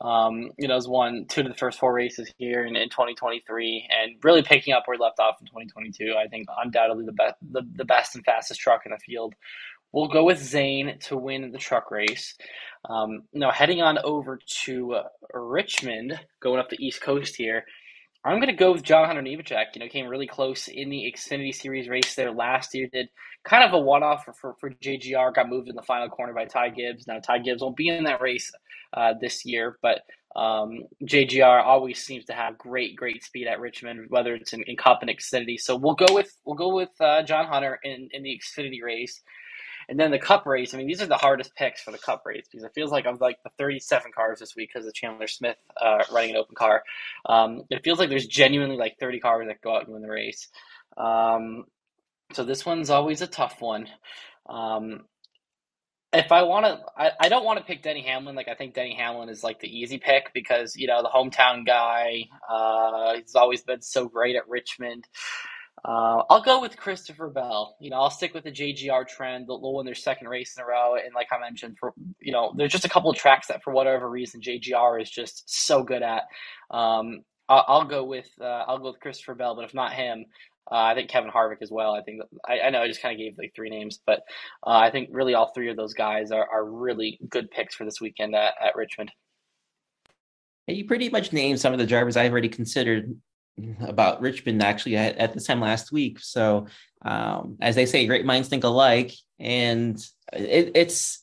Um, you know, has won two of the first four races here in, in 2023 and really picking up where he left off in 2022. I think undoubtedly the best, the, the best and fastest truck in the field. We'll go with Zane to win the truck race. Um, now, heading on over to uh, Richmond, going up the East Coast here, I'm going to go with John Hunter Nemechek. You know, came really close in the Xfinity Series race there last year. Did kind of a one-off for, for, for JGR. Got moved in the final corner by Ty Gibbs. Now Ty Gibbs won't be in that race uh, this year, but um, JGR always seems to have great, great speed at Richmond, whether it's in, in Cup and Xfinity. So we'll go with we'll go with uh, John Hunter in, in the Xfinity race. And then the Cup race. I mean, these are the hardest picks for the Cup race because it feels like I'm like the 37 cars this week because of Chandler Smith uh, running an open car. Um, it feels like there's genuinely like 30 cars that go out and win the race. Um, so this one's always a tough one. Um, if I want to, I, I don't want to pick Denny Hamlin. Like I think Denny Hamlin is like the easy pick because you know the hometown guy. Uh, he's always been so great at Richmond. Uh, I'll go with Christopher Bell. You know, I'll stick with the JGR trend. They'll win their second race in a row, and like I mentioned, for you know, there's just a couple of tracks that for whatever reason JGR is just so good at. Um, I'll, I'll, go with uh, I'll go with Christopher Bell, but if not him, uh, I think Kevin Harvick as well. I think I, I know I just kind of gave like three names, but uh, I think really all three of those guys are, are really good picks for this weekend at, at Richmond. you pretty much named some of the drivers I've already considered about Richmond actually at, at this time last week. So um, as they say, great minds think alike, and it, it's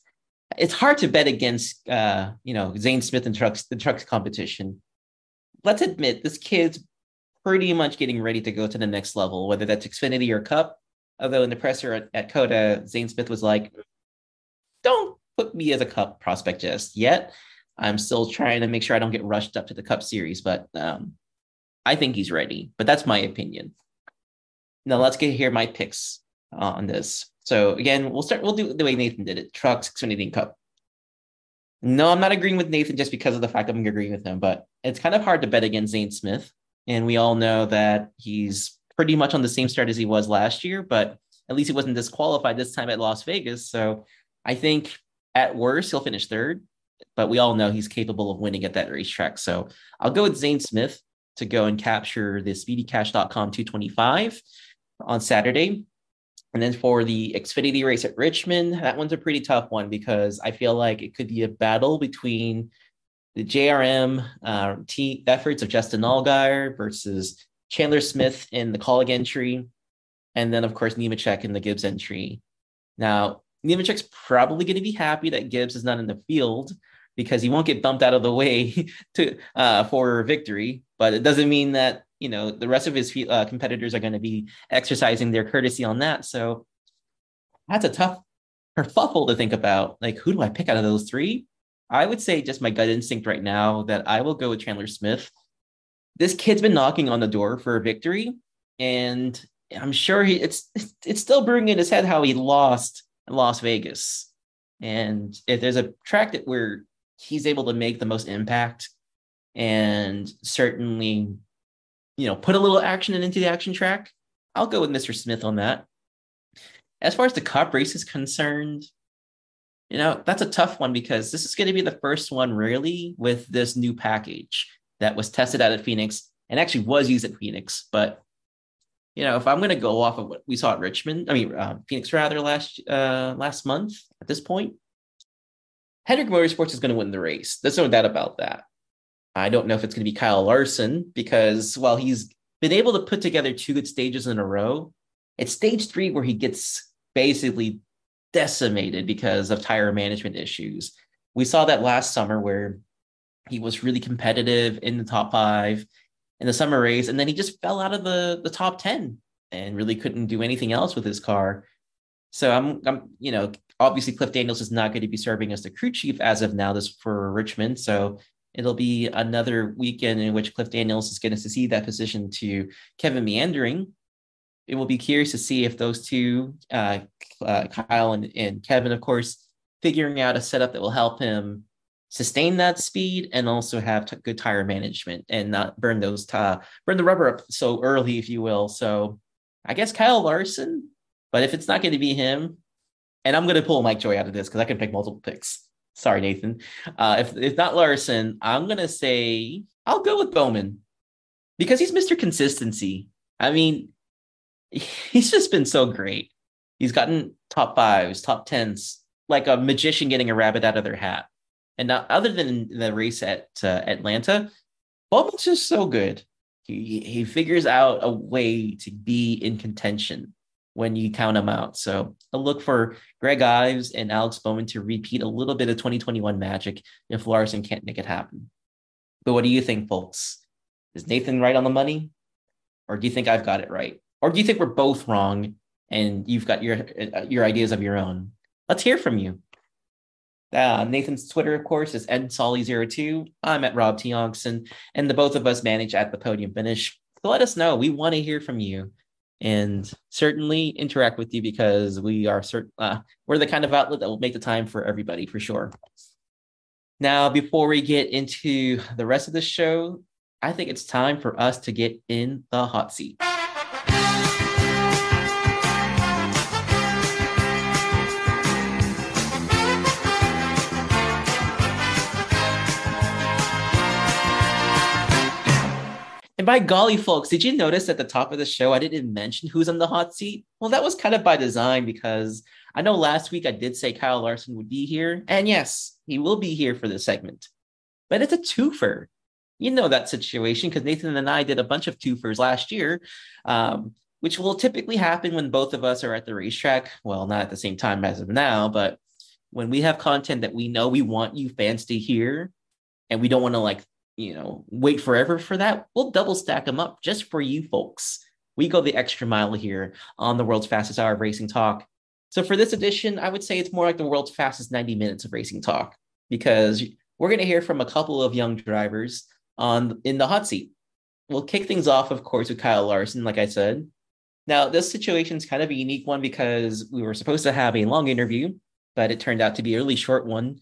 it's hard to bet against uh, you know Zane Smith and trucks the trucks competition. Let's admit this kid's pretty much getting ready to go to the next level, whether that's Xfinity or Cup. Although in the presser at, at COTA, Zane Smith was like, don't put me as a Cup prospect just yet. I'm still trying to make sure I don't get rushed up to the Cup Series, but um, I think he's ready. But that's my opinion. Now let's get here my picks uh, on this. So again, we'll start. We'll do the way Nathan did it: trucks, Xfinity, Cup. No, I'm not agreeing with Nathan just because of the fact I'm agreeing with him, but it's kind of hard to bet against Zane Smith and we all know that he's pretty much on the same start as he was last year, but at least he wasn't disqualified this time at Las Vegas. So I think at worst, he'll finish third, but we all know he's capable of winning at that racetrack. So I'll go with Zane Smith to go and capture the speedycash.com 225 on Saturday. And then for the Xfinity race at Richmond, that one's a pretty tough one because I feel like it could be a battle between the JRM uh, T efforts of Justin Allgaier versus Chandler Smith in the Kaulig entry, and then of course Nemechek in the Gibbs entry. Now Nemechek's probably going to be happy that Gibbs is not in the field because he won't get bumped out of the way to uh, for victory. But it doesn't mean that you know the rest of his uh, competitors are going to be exercising their courtesy on that. So that's a tough kerfuffle to think about. Like, who do I pick out of those three? I would say just my gut instinct right now that I will go with Chandler Smith. This kid's been knocking on the door for a victory, and I'm sure he it's it's still brewing in his head how he lost Las Vegas. And if there's a track that where he's able to make the most impact and certainly, you know, put a little action into the action track, I'll go with Mr. Smith on that. As far as the cup race is concerned, you know, that's a tough one because this is going to be the first one really with this new package that was tested out at Phoenix and actually was used at Phoenix. But, you know, if I'm going to go off of what we saw at Richmond, I mean, uh, Phoenix rather last, uh, last month at this point, Hendrick Motorsports is going to win the race. There's no doubt about that. I don't know if it's going to be Kyle Larson because while he's been able to put together two good stages in a row, it's stage three where he gets basically decimated because of tire management issues. We saw that last summer where he was really competitive in the top five in the summer race, and then he just fell out of the, the top 10 and really couldn't do anything else with his car. So I'm, I'm, you know, obviously Cliff Daniels is not going to be serving as the crew chief as of now this for Richmond. So it'll be another weekend in which Cliff Daniels is going to see that position to Kevin Meendering. it will be curious to see if those two, uh, uh, Kyle and, and Kevin, of course, figuring out a setup that will help him sustain that speed and also have t- good tire management and not burn those t- burn the rubber up so early, if you will. So I guess Kyle Larson, but if it's not going to be him, and I'm going to pull Mike Joy out of this because I can pick multiple picks. Sorry, Nathan. Uh, if if not Larson, I'm going to say I'll go with Bowman because he's Mr. Consistency. I mean, he's just been so great. He's gotten top fives, top tens, like a magician getting a rabbit out of their hat. And now, other than the race at uh, Atlanta, Bowman's just so good. He he figures out a way to be in contention when you count them out. So I look for Greg Ives and Alex Bowman to repeat a little bit of 2021 magic if Larson can't make it happen. But what do you think, folks? Is Nathan right on the money? Or do you think I've got it right? or do you think we're both wrong and you've got your uh, your ideas of your own? let's hear from you. Uh, Nathan's Twitter, of course, is edsolly02. I'm at Rob T. and the both of us manage at the podium finish. So let us know. We want to hear from you and certainly interact with you because we are certain uh, we're the kind of outlet that will make the time for everybody for sure. Now, before we get into the rest of the show, I think it's time for us to get in the hot seat. And by golly, folks, did you notice at the top of the show I didn't mention who's on the hot seat? Well, that was kind of by design because I know last week I did say Kyle Larson would be here. And yes, he will be here for this segment. But it's a twofer. You know that situation because Nathan and I did a bunch of twofers last year, um, which will typically happen when both of us are at the racetrack. Well, not at the same time as of now, but when we have content that we know we want you fans to hear and we don't want to like you know, wait forever for that, we'll double stack them up just for you folks. We go the extra mile here on the world's fastest hour of racing talk. So for this edition, I would say it's more like the world's fastest 90 minutes of racing talk because we're going to hear from a couple of young drivers on in the hot seat. We'll kick things off, of course, with Kyle Larson, like I said. Now, this situation is kind of a unique one because we were supposed to have a long interview, but it turned out to be a really short one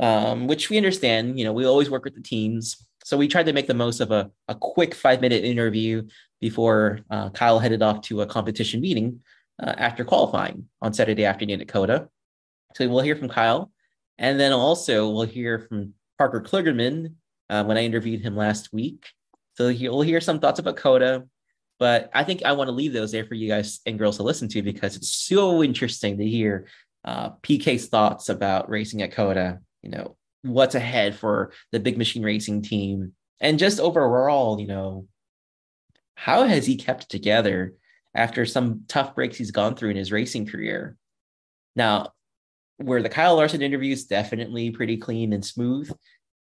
um, which we understand. You know, we always work with the teams. So we tried to make the most of a, a quick five minute interview before uh, Kyle headed off to a competition meeting uh, after qualifying on Saturday afternoon at COTA. So we'll hear from Kyle. And then also we'll hear from Parker Kligerman uh, when I interviewed him last week. So we'll hear some thoughts about COTA. But I think I want to leave those there for you guys and girls to listen to because it's so interesting to hear uh, PK's thoughts about racing at COTA you know, what's ahead for the big machine racing team and just overall, you know, how has he kept together after some tough breaks he's gone through in his racing career? Now, where the Kyle Larson interview is definitely pretty clean and smooth,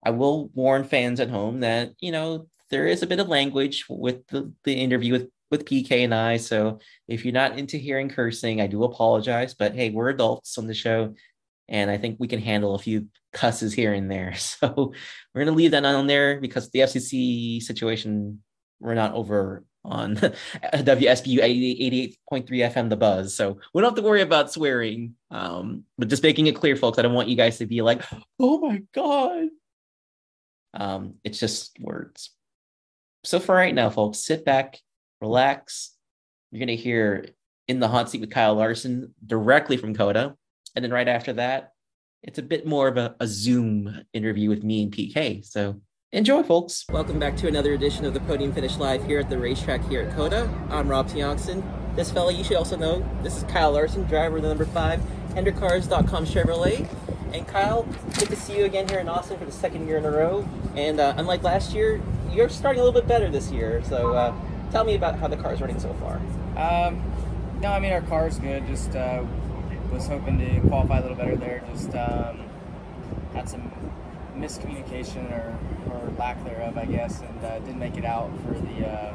I will warn fans at home that, you know, there is a bit of language with the, the interview with, with PK and I. So if you're not into hearing cursing, I do apologize. But hey, we're adults on the show and I think we can handle a few cusses here and there. So we're going to leave that on there because the FCC situation, we're not over on WSBU 88.3 FM, The Buzz. So we don't have to worry about swearing. Um, but just making it clear, folks, I don't want you guys to be like, oh my God. Um, it's just words. So for right now, folks, sit back, relax. You're going to hear In the Hot Seat with Kyle Larson directly from COTA. And then right after that, it's a bit more of a, a Zoom interview with me and PK. So enjoy, folks. Welcome back to another edition of the Podium Finish Live here at the racetrack here at COTA. I'm Rob Tiongson. This fella you should also know, this is Kyle Larson, driver of the number five, HendrickCars.com Chevrolet. And Kyle, good to see you again here in Austin for the second year in a row. And uh, unlike last year, you're starting a little bit better this year. So uh, tell me about how the car's running so far. Um, no, I mean, our car's good. Just uh, was hoping to qualify a little better there. Just um, had some miscommunication or, or lack thereof, I guess, and uh, didn't make it out for the uh,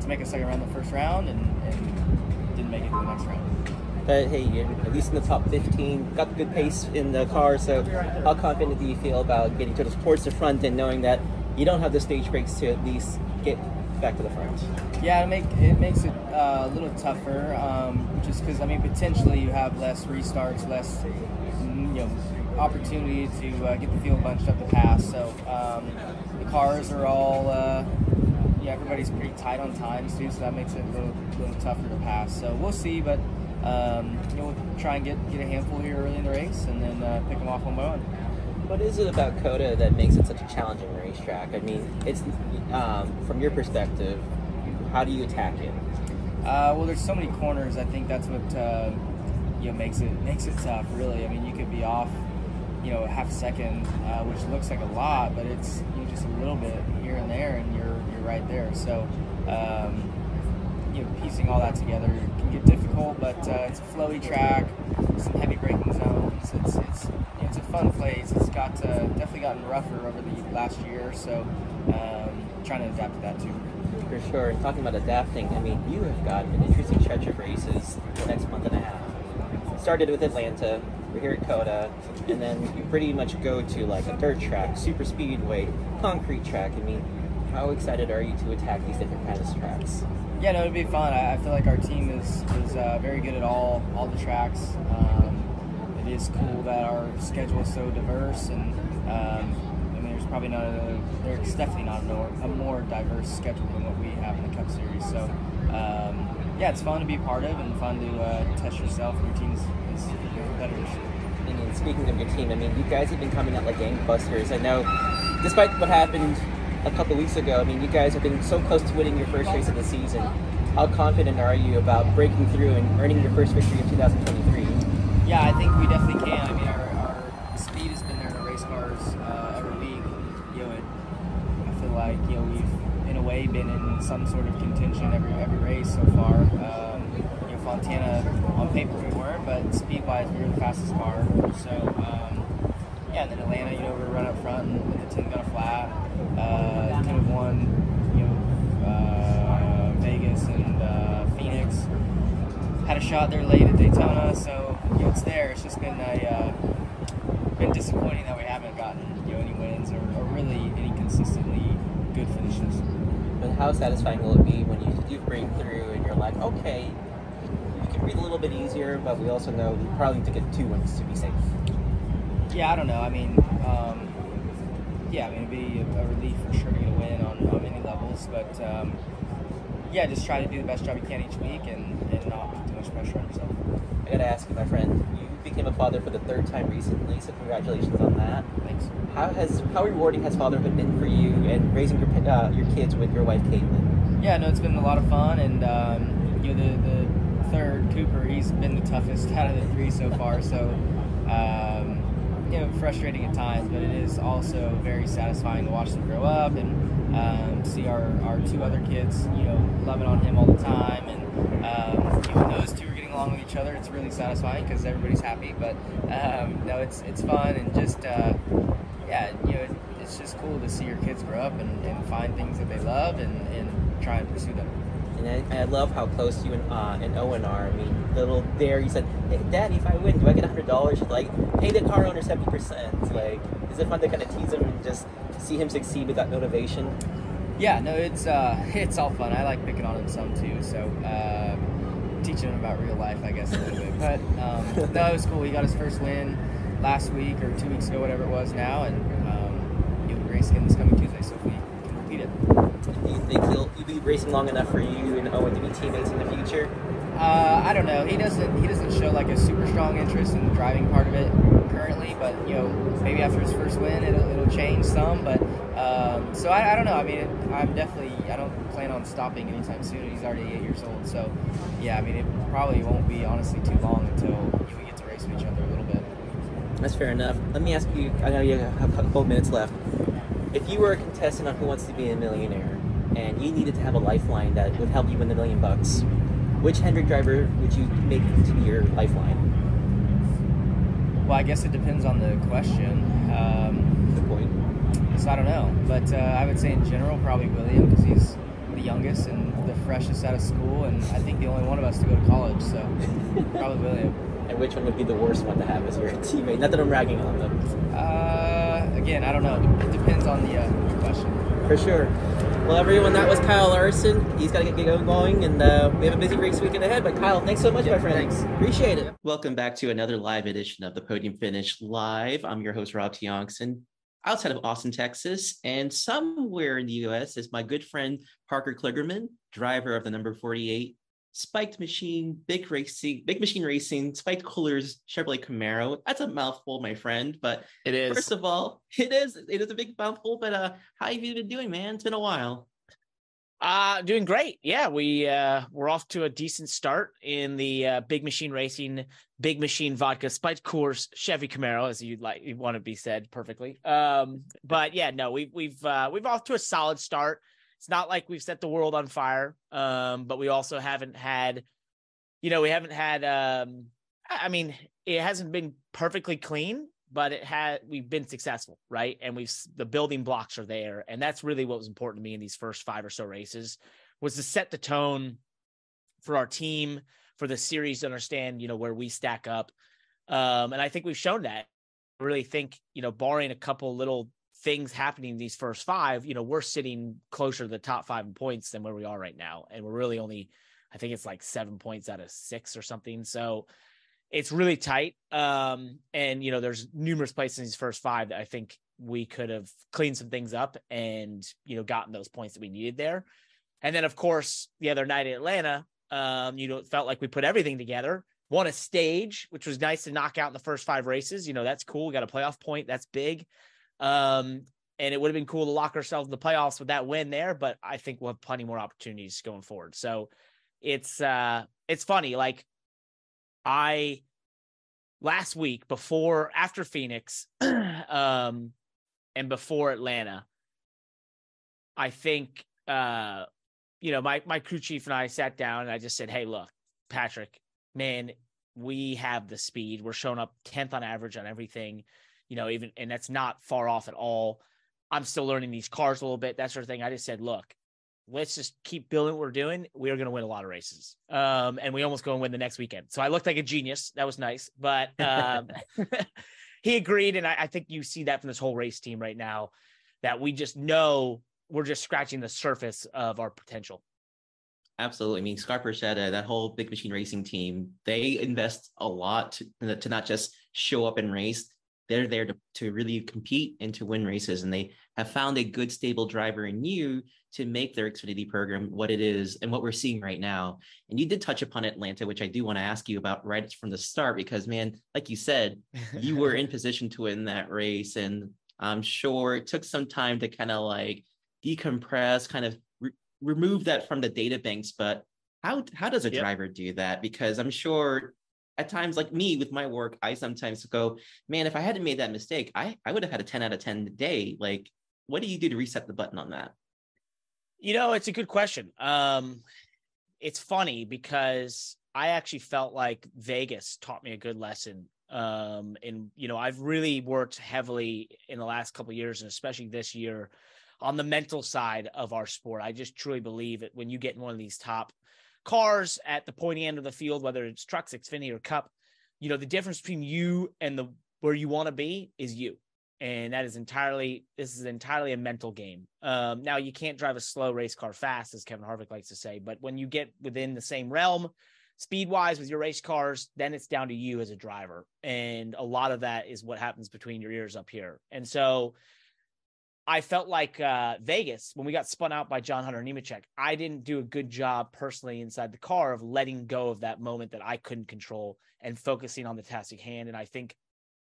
to make a second round the first round, and, and didn't make it to the next round. But hey, at least in the top 15, got good pace in the car. So, how confident do you feel about getting to the, towards the front and knowing that you don't have the stage breaks to at least get back to the front. Yeah, it, make, it makes it uh, a little tougher, um, just because I mean potentially you have less restarts, less mm, you know opportunity to uh, get the field bunched up the pass. So um, the cars are all uh, yeah everybody's pretty tight on times too, so that makes it a little, little tougher to pass. So we'll see, but um, you know we'll try and get get a handful here early in the race and then uh, pick them off one by one. What is it about COTA that makes it such a challenging racetrack? I mean, it's um, from your perspective, how do you attack it? Uh, well, there's so many corners. I think that's what uh, you know makes it makes it tough. Really, I mean, you could be off, you know, half a second, uh, which looks like a lot, but it's you know, just a little bit here and there, and you're you're right there. So. Um, you know, piecing all that together can get difficult, but uh, it's a flowy track, some heavy braking zones. It's it's it's a fun place. It's got uh, definitely gotten rougher over the last year, so um, trying to adapt to that too. For sure. talking about adapting, I mean, you have got an interesting stretch of races the next month and a half. started with Atlanta. We're here at COTA, and then you pretty much go to like a dirt track, super speedway, concrete track. I mean, how excited are you to attack these different kinds of tracks? Yeah, no, it'd be fun. I, I feel like our team is is uh, very good at all all the tracks. Um, it is cool that our schedule is so diverse, and um, I mean, there's probably not a there's definitely not a more, a more diverse schedule than what we have in the Cup Series. So. Um, yeah, it's fun to be part of and fun to uh, test yourself and your team's competitors. And speaking of your team, I mean, you guys have been coming out like gangbusters. I know, despite what happened a couple weeks ago, I mean, you guys have been so close to winning your first race of the season. How confident are you about breaking through and earning your first victory of 2023? Yeah, I think we definitely can. I mean, our, our speed has been there in the race cars uh, every week. You know, it, I feel like you know we've in a way been in some sort of contention every every race so far. Um, you know, Fontana on paper we weren't, but speed wise we were the fastest car. So um, yeah, and then Atlanta, you know, we were run up front with the 10 gun flat. Uh, 10 of one, you know, uh, Vegas and uh, Phoenix. Had a shot there late at Daytona, so you know it's there. It's just been a uh, been disappointing that we haven't gotten you know any wins or, or really any consistently good finishes. But how satisfying will it be when you do break through and you're like, okay, we can breathe a little bit easier, but we also know we probably need to get two wins to be safe. Yeah, I don't know. I mean, um, yeah, I mean, it'd be a, a relief for sure to get a win on, on many levels, but um, yeah, just try to do the best job you can each week and, and not put too much pressure on yourself. I gotta ask you, my friend, you became a father for the third time recently, so congratulations on that. Thanks. How has how rewarding has fatherhood been for you and raising your uh, your kids with your wife Katelyn? Yeah, no, it's been a lot of fun, and um, you know the the third Cooper, he's been the toughest out of the three so far. So. Um, you know, frustrating at times, but it is also very satisfying to watch them grow up and um, see our, our two other kids, you know, loving on him all the time. And um, know, those two are getting along with each other. It's really satisfying because everybody's happy. But um, no, it's it's fun and just uh, yeah, you know, it, it's just cool to see your kids grow up and, and find things that they love and, and try and pursue them. And I, I, love how close you and uh, and Owen are. I mean, little there, you said, "Hey, Daddy, if I win, do I get a hundred dollars?" Like, pay the car owner seventy percent. Like, is it fun to kind of tease him and just see him succeed with that motivation? Yeah, no, it's uh, it's all fun. I like picking on him some too. So uh, teaching him about real life, I guess, a little bit. But um, no, it was cool. He got his first win last week or two weeks ago, whatever it was now, and um, he'll be racing again this coming Tuesday. So if we can repeat it. Do you think he'll, he'll be racing long enough for you and Owen to be teammates in the future? Uh, I don't know. He doesn't. He doesn't show like a super strong interest in the driving part of it currently. But you know, maybe after his first win, it'll, it'll change some. But um, so I, I, don't know. I mean, I'm definitely. I don't plan on stopping anytime soon. He's already eight years old. So yeah, I mean, it probably won't be honestly too long until we get to race with each other a little bit. That's fair enough. Let me ask you. I know you have a couple minutes left. If you were a contestant on Who Wants to Be a Millionaire, and you needed to have a lifeline that would help you win the million bucks, which Hendrick driver would you make to be your lifeline? Well, I guess it depends on the question. Um, Good point. So I don't know, but uh, I would say in general probably William because he's the youngest and the freshest out of school, and I think the only one of us to go to college. So probably William. And which one would be the worst one to have as your teammate? Not that I'm ragging on them. Uh, again, I don't know. It depends on the, uh, the question. For sure. Well, everyone, that was Kyle Larson. He's got to get going, and uh, we have a busy race weekend ahead. But Kyle, thanks so much, Yeah, my friend. thanks. Appreciate it. Welcome back to another live edition of the Podium Finish Live. I'm your host, Rob Tiongson. outside of Austin, Texas, and somewhere in the U.S. is my good friend Parker Kligerman, driver of the number 48 Spiked Machine, Big Racing, Big Machine Racing, Spiked Coolers Chevrolet Camaro. That's a mouthful, my friend. But It is. first of all, it is it is a big mouthful. But uh, how have you been doing, man? It's been a while. Uh doing great. Yeah, we uh we're off to a decent start in the uh, big machine racing, big machine vodka, spiked course, Chevy Camaro, as you'd like you want to be said perfectly. Um, but yeah, no, we've we've uh we've off to a solid start. It's not like we've set the world on fire. Um, but we also haven't had, you know, we haven't had um I mean, it hasn't been perfectly clean, but it had we've been successful, right? And we've the building blocks are there, and that's really what was important to me in these first five or so races was to set the tone for our team, for the series to understand, you know, where we stack up. Um, and I think we've shown that. I really think, you know, barring a couple little things happening these first five, you know, we're sitting closer to the top five in points than where we are right now. And we're really only, I think it's like seven points out of six or something. So it's really tight. Um, and you know, there's numerous places in these first five that I think we could have cleaned some things up and you know gotten those points that we needed there. And then of course the other night in Atlanta, um, you know, it felt like we put everything together. Won a stage, which was nice to knock out in the first five races. You know, that's cool. We got a playoff point. That's big. Um, and it would have been cool to lock ourselves in the playoffs with that win there, but I think we'll have plenty more opportunities going forward. So it's uh it's funny. Like I last week before after Phoenix um and before Atlanta, I think uh you know my my crew chief and I sat down and I just said, "Hey, look, Patrick, man, we have the speed. We're showing up 10th on average on everything, you know, even and that's not far off at all. I'm still learning these cars a little bit, that sort of thing. I just said, look, let's just keep building what we're doing. We are going to win a lot of races. Um, and we almost go and win the next weekend. So I looked like a genius. That was nice. But um, he agreed. And I, I, think you see that from this whole race team right now that we just know we're just scratching the surface of our potential. Absolutely. I mean, Scott Borchetta, that whole big machine racing team, they invest a lot to, to not just show up and race, they're there to, to really compete and to win races. And they have found a good, stable driver in you to make their Xfinity program what it is and what we're seeing right now. And you did touch upon Atlanta, which I do want to ask you about right from the start, because man, like you said, you were in position to win that race. And I'm sure it took some time to kind of like decompress, kind of re- remove that from the data banks. But how, how does a yep. driver do that? Because I'm sure at times like me with my work i sometimes go man if i hadn't made that mistake i i would have had a 10 out of 10 day like what do you do to reset the button on that? You know it's a good question. Um it's funny because i actually felt like vegas taught me a good lesson. Um and you know i've really worked heavily in the last couple years and especially this year on the mental side of our sport. I just truly believe that when you get in one of these top cars at the pointy end of the field, whether it's trucks, Xfinity, or Cup, you know, the difference between you and the where you want to be is you. And that is entirely this is entirely a mental game. Um, now you can't drive a slow race car fast, as Kevin Harvick likes to say, but when you get within the same realm, speed wise with your race cars, then it's down to you as a driver. And a lot of that is what happens between your ears up here. And so I felt like uh, Vegas when we got spun out by John Hunter Nemechek. I didn't do a good job personally inside the car of letting go of that moment that I couldn't control and focusing on the task at hand. And I think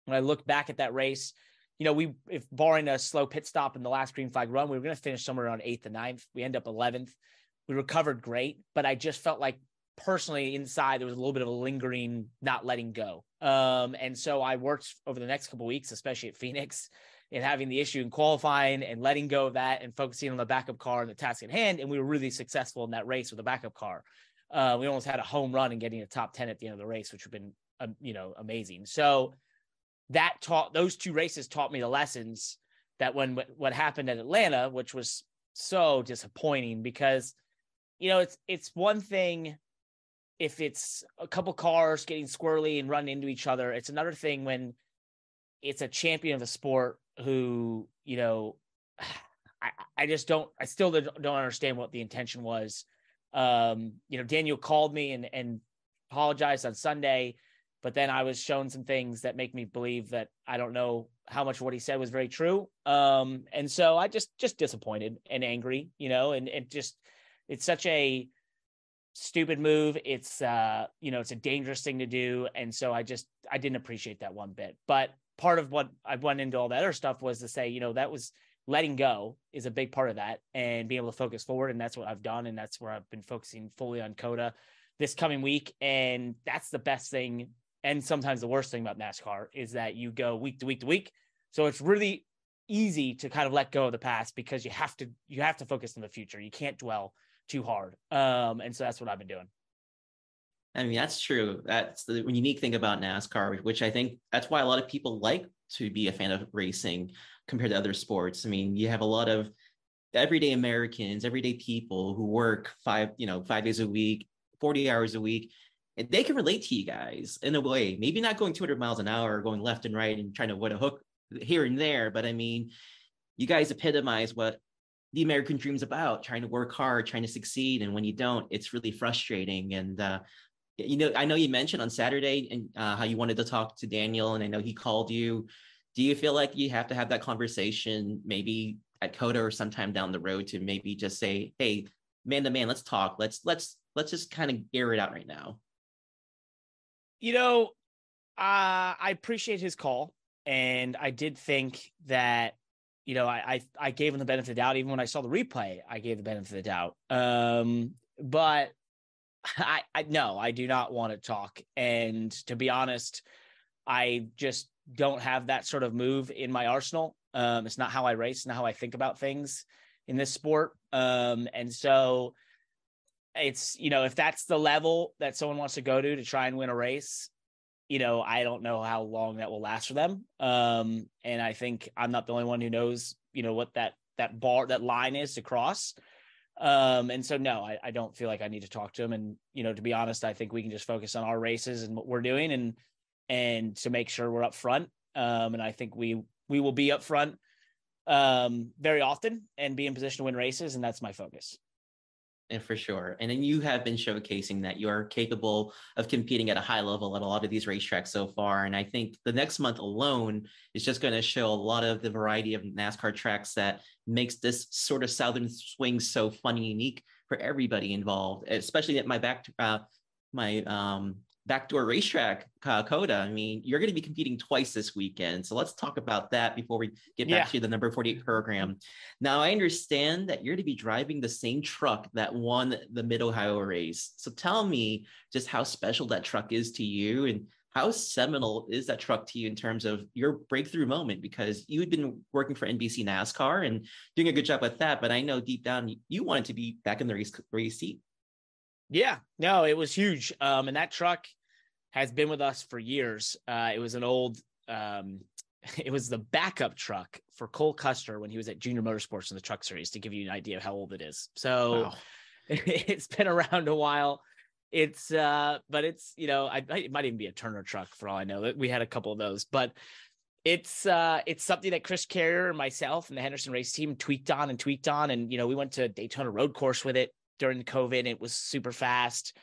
when I look back at that race, you know, we if barring a slow pit stop in the last green flag run, we were going to finish somewhere around eighth and ninth. We end up eleventh. We recovered great, but I just felt like personally inside there was a little bit of a lingering not letting go. Um, and so I worked over the next couple weeks, especially at Phoenix and having the issue in qualifying and letting go of that and focusing on the backup car and the task at hand. And we were really successful in that race with the backup car. Uh, we almost had a home run and getting a top 10 at the end of the race, which would have been, um, you know, amazing. So that taught those two races taught me the lessons that when what happened at Atlanta, which was so disappointing because, you know, it's, it's one thing if it's a couple cars getting squirrely and running into each other. It's another thing when it's a champion of the sport who, you know, I, I just don't, I still don't understand what the intention was. Um, you know, Daniel called me and, and apologized on Sunday, but then I was shown some things that make me believe that I don't know how much what he said was very true. Um, and so I just, just disappointed and angry, you know, and it just, it's such a, stupid move it's uh you know it's a dangerous thing to do and so i just i didn't appreciate that one bit but part of what I went into all that other stuff was to say, you know, that was letting go is a big part of that and being able to focus forward. And that's what I've done. And that's where I've been focusing fully on COTA this coming week. And that's the best thing. And sometimes the worst thing about NASCAR is that you go week to week to week. So it's really easy to kind of let go of the past because you have to you have to focus on the future. You can't dwell too hard. Um, and so that's what I've been doing. I mean, that's true. That's the unique thing about NASCAR, which I think that's why a lot of people like to be a fan of racing compared to other sports. I mean, you have a lot of everyday Americans, everyday people who work five, you know, five days a week, 40 hours a week. and they can relate to you guys in a way. Maybe not going 200 miles an hour, going left and right, and trying to win a hook here and there. But I mean, you guys epitomize what the American dream's about: trying to work hard, trying to succeed, and when you don't, it's really frustrating. And uh, you know, I know you mentioned on Saturday and uh, how you wanted to talk to Daniel, and I know he called you. Do you feel like you have to have that conversation, maybe at COTA or sometime down the road, to maybe just say, "Hey, man to man, let's talk. Let's let's let's just kind of air it out right now." You know, uh, I appreciate his call, and I did think that you know I, I, I gave him the benefit of the doubt even when I saw the replay. I gave the benefit of the doubt, um, but I, I no, I do not want to talk. And to be honest, I just don't have that sort of move in my arsenal. Um, it's not how I race, not how I think about things in this sport. Um, and so it's you know if that's the level that someone wants to go to to try and win a race you know i don't know how long that will last for them um and i think i'm not the only one who knows you know what that that bar that line is to cross um and so no I, I don't feel like i need to talk to him. And you know to be honest i think we can just focus on our races and what we're doing and and to make sure we're up front um and i think we we will be up front um very often and be in position to win races. And that's my focus and for sure. And then you have been showcasing that you're capable of competing at a high level at a lot of these racetracks so far. And I think the next month alone is just going to show a lot of the variety of NASCAR tracks that makes this sort of Southern swing so fun and unique for everybody involved, especially at my back, uh, my um, backdoor racetrack, uh, COTA. I mean, you're going to be competing twice this weekend. So let's talk about that before we get back yeah. to the number 48 program. Now, I understand that you're going to be driving the same truck that won the Mid Ohio race. So tell me just how special that truck is to you and how seminal is that truck to you in terms of your breakthrough moment? Because you had been working for NBC NASCAR and doing a good job with that, but I know deep down you wanted to be back in the race, race seat. Yeah, no, it was huge. Um, and that truck has been with us for years. Uh, it was an old, um, it was the backup truck for Cole Custer when he was at Junior Motorsports in the Truck Series. To give you an idea of how old it is, so wow. it's been around a while. It's, uh, but it's you know, I, it might even be a Turner truck for all I know. We had a couple of those, but it's uh it's something that Chris Carrier and myself and the Henderson race team tweaked on and tweaked on. And you know, we went to Daytona road course with it during COVID. it was super fast.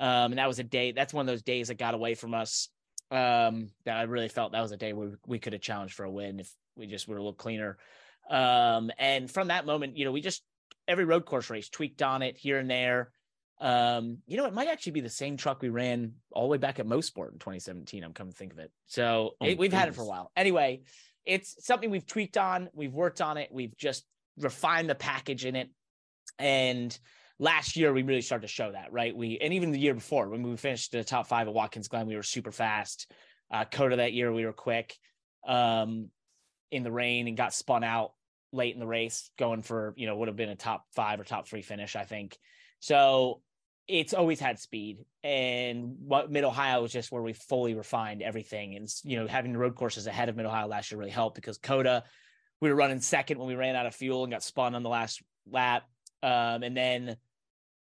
Um, and that was a day, that's one of those days that got away from us. Um, that I really felt that was a day where we could have challenged for a win if we just were a little cleaner. Um, and from that moment, you know, we just every road course race tweaked on it here and there. Um, you know, it might actually be the same truck we ran all the way back at Mosport in 2017. I'm coming to think of it. So oh, it, we've goodness. had it for a while. Anyway, it's something we've tweaked on. We've worked on it. We've just refined the package in it. And last year we really started to show that, right? We and even the year before when we finished the top five at Watkins Glen, we were super fast. Uh, COTA that year we were quick um, in the rain and got spun out late in the race, going for you know would have been a top five or top three finish, I think. So it's always had speed, and what Mid Ohio was just where we fully refined everything, and you know having the road courses ahead of Mid Ohio last year really helped because COTA we were running second when we ran out of fuel and got spun on the last lap. Um, and then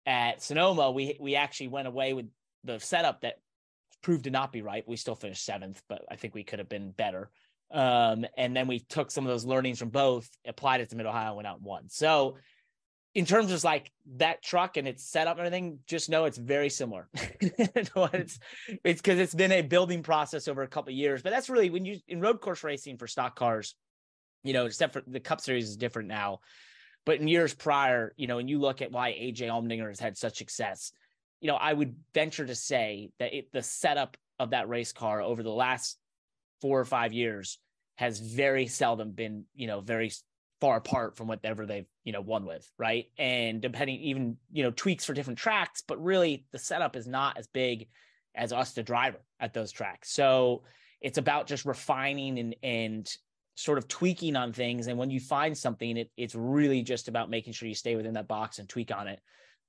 at Sonoma, we we actually went away with the setup that proved to not be right. We still finished seventh, but I think we could have been better. Um, and then we took some of those learnings from both, applied it to Mid Ohio, went out and won. So, in terms of like that truck and its setup and everything, just know it's very similar. it's it's because it's been a building process over a couple years. But that's really when you in road course racing for stock cars, you know, except for the Cup Series is different now. But in years prior, you know, and you look at why AJ Allmendinger has had such success, you know, I would venture to say that it, the setup of that race car over the last four or five years has very seldom been, you know, very far apart from whatever they've, you know, won with, right? And depending even, you know, tweaks for different tracks, but really the setup is not as big as us the driver at those tracks. So it's about just refining and and sort of tweaking on things. And when you find something, it, it's really just about making sure you stay within that box and tweak on it,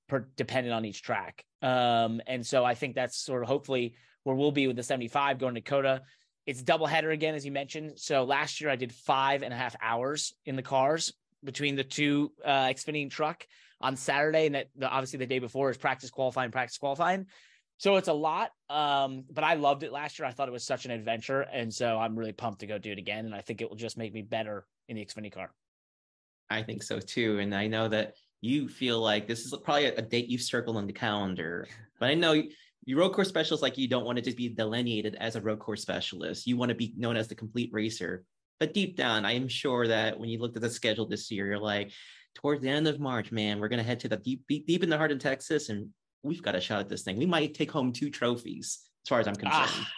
per, depending on each track. Um, and so I think that's sort of hopefully where we'll be with the 75 going to COTA. It's double header again, as you mentioned. So last year I did five and a half hours in the cars between the two uh, Xfinity truck on Saturday, and that the, obviously the day before is practice qualifying, practice qualifying. So it's a lot. Um, but I loved it last year. I thought it was such an adventure. And so I'm really pumped to go do it again. And I think it will just make me better in the Xfinity car. I think so too. And I know that you feel like this is probably a, date you've circled on the calendar. But I know you road course specialists like you don't want to just be delineated as a road course specialist. You want to be known as the complete racer. But deep down, I am sure that when you looked at the schedule this year, you're like, towards the end of March, man, we're gonna head to the deep, deep, deep in the heart of Texas, and we've got a shot at this thing. We might take home two trophies, as far as I'm concerned. Ah,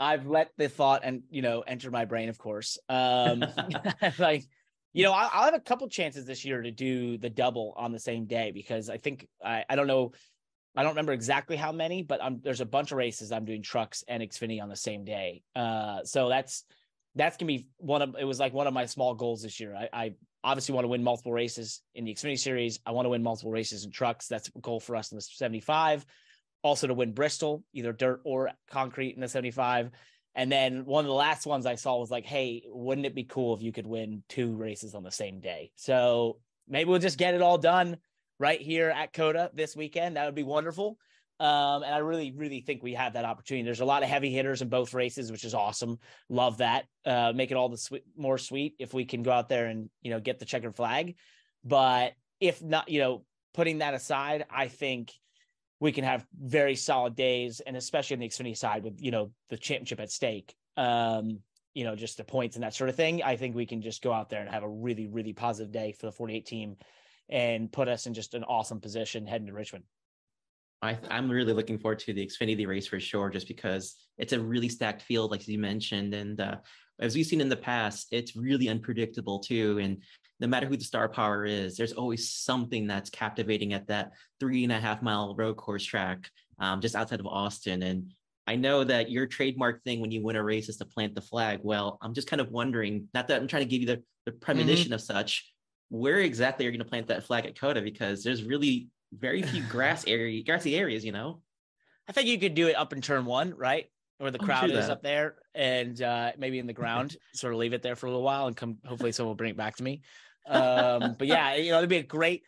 I've let the thought and you know enter my brain, of course. Um, like you know, I'll, I'll, have a couple chances this year to do the double on the same day because I think I, I don't know, I don't remember exactly how many, but I'm, there's a bunch of races I'm doing trucks and Xfinity on the same day. Uh, so that's that's gonna be one of it was like one of my small goals this year. I, I obviously want to win multiple races in the Xfinity series. I want to win multiple races in trucks. That's a goal for us in the 75. Also to win Bristol, either dirt or concrete in the 75. And then one of the last ones I saw was like, hey, wouldn't it be cool if you could win two races on the same day? So maybe we'll just get it all done right here at COTA this weekend. That would be wonderful. Um, and I really, really think we have that opportunity. There's a lot of heavy hitters in both races, which is awesome. Love that. Uh, make it all the sweet, more sweet if we can go out there and you know get the checkered flag. But if not, you know, putting that aside, I think we can have very solid days, and especially on the Xfinity side with you know the championship at stake, um, you know, just the points and that sort of thing. I think we can just go out there and have a really, really positive day for the 48 team, and put us in just an awesome position heading to Richmond. I, am really looking forward to the Xfinity race for sure, just because it's a really stacked field, like you mentioned, and uh, as we've seen in the past, it's really unpredictable too. And no matter who the star power is, there's always something that's captivating at that three and a half mile road course track um, just outside of Austin. And I know that your trademark thing when you win a race is to plant the flag. Well, I'm just kind of wondering, not that I'm trying to give you the, the premonition mm-hmm. of such, where exactly are you going to plant that flag at COTA? Because there's really very few grass area, grassy areas, you know? I think you could do it up in turn one, right? where the crowd is up there and uh, maybe in the ground, sort of leave it there for a little while and come. Hopefully, someone will bring it back to me. Um, but yeah, you know, it'd be a great,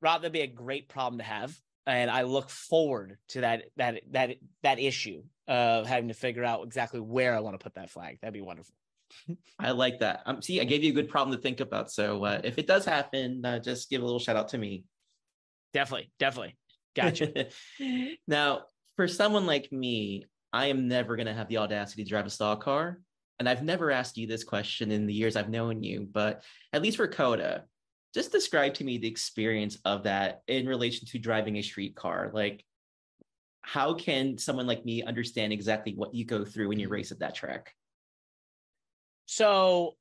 Rob. That'd be a great problem to have, and I look forward to that that that that issue of having to figure out exactly where I want to put that flag. That'd be wonderful. I like that. Um, see, I gave you a good problem to think about. So uh, if it does happen, uh, just give a little shout out to me. Definitely, definitely. Gotcha. now, for someone like me, I am never going to have the audacity to drive a stock car. And I've never asked you this question in the years I've known you, but at least for COTA, just describe to me the experience of that in relation to driving a street car. Like, how can someone like me understand exactly what you go through when you race at that track? So,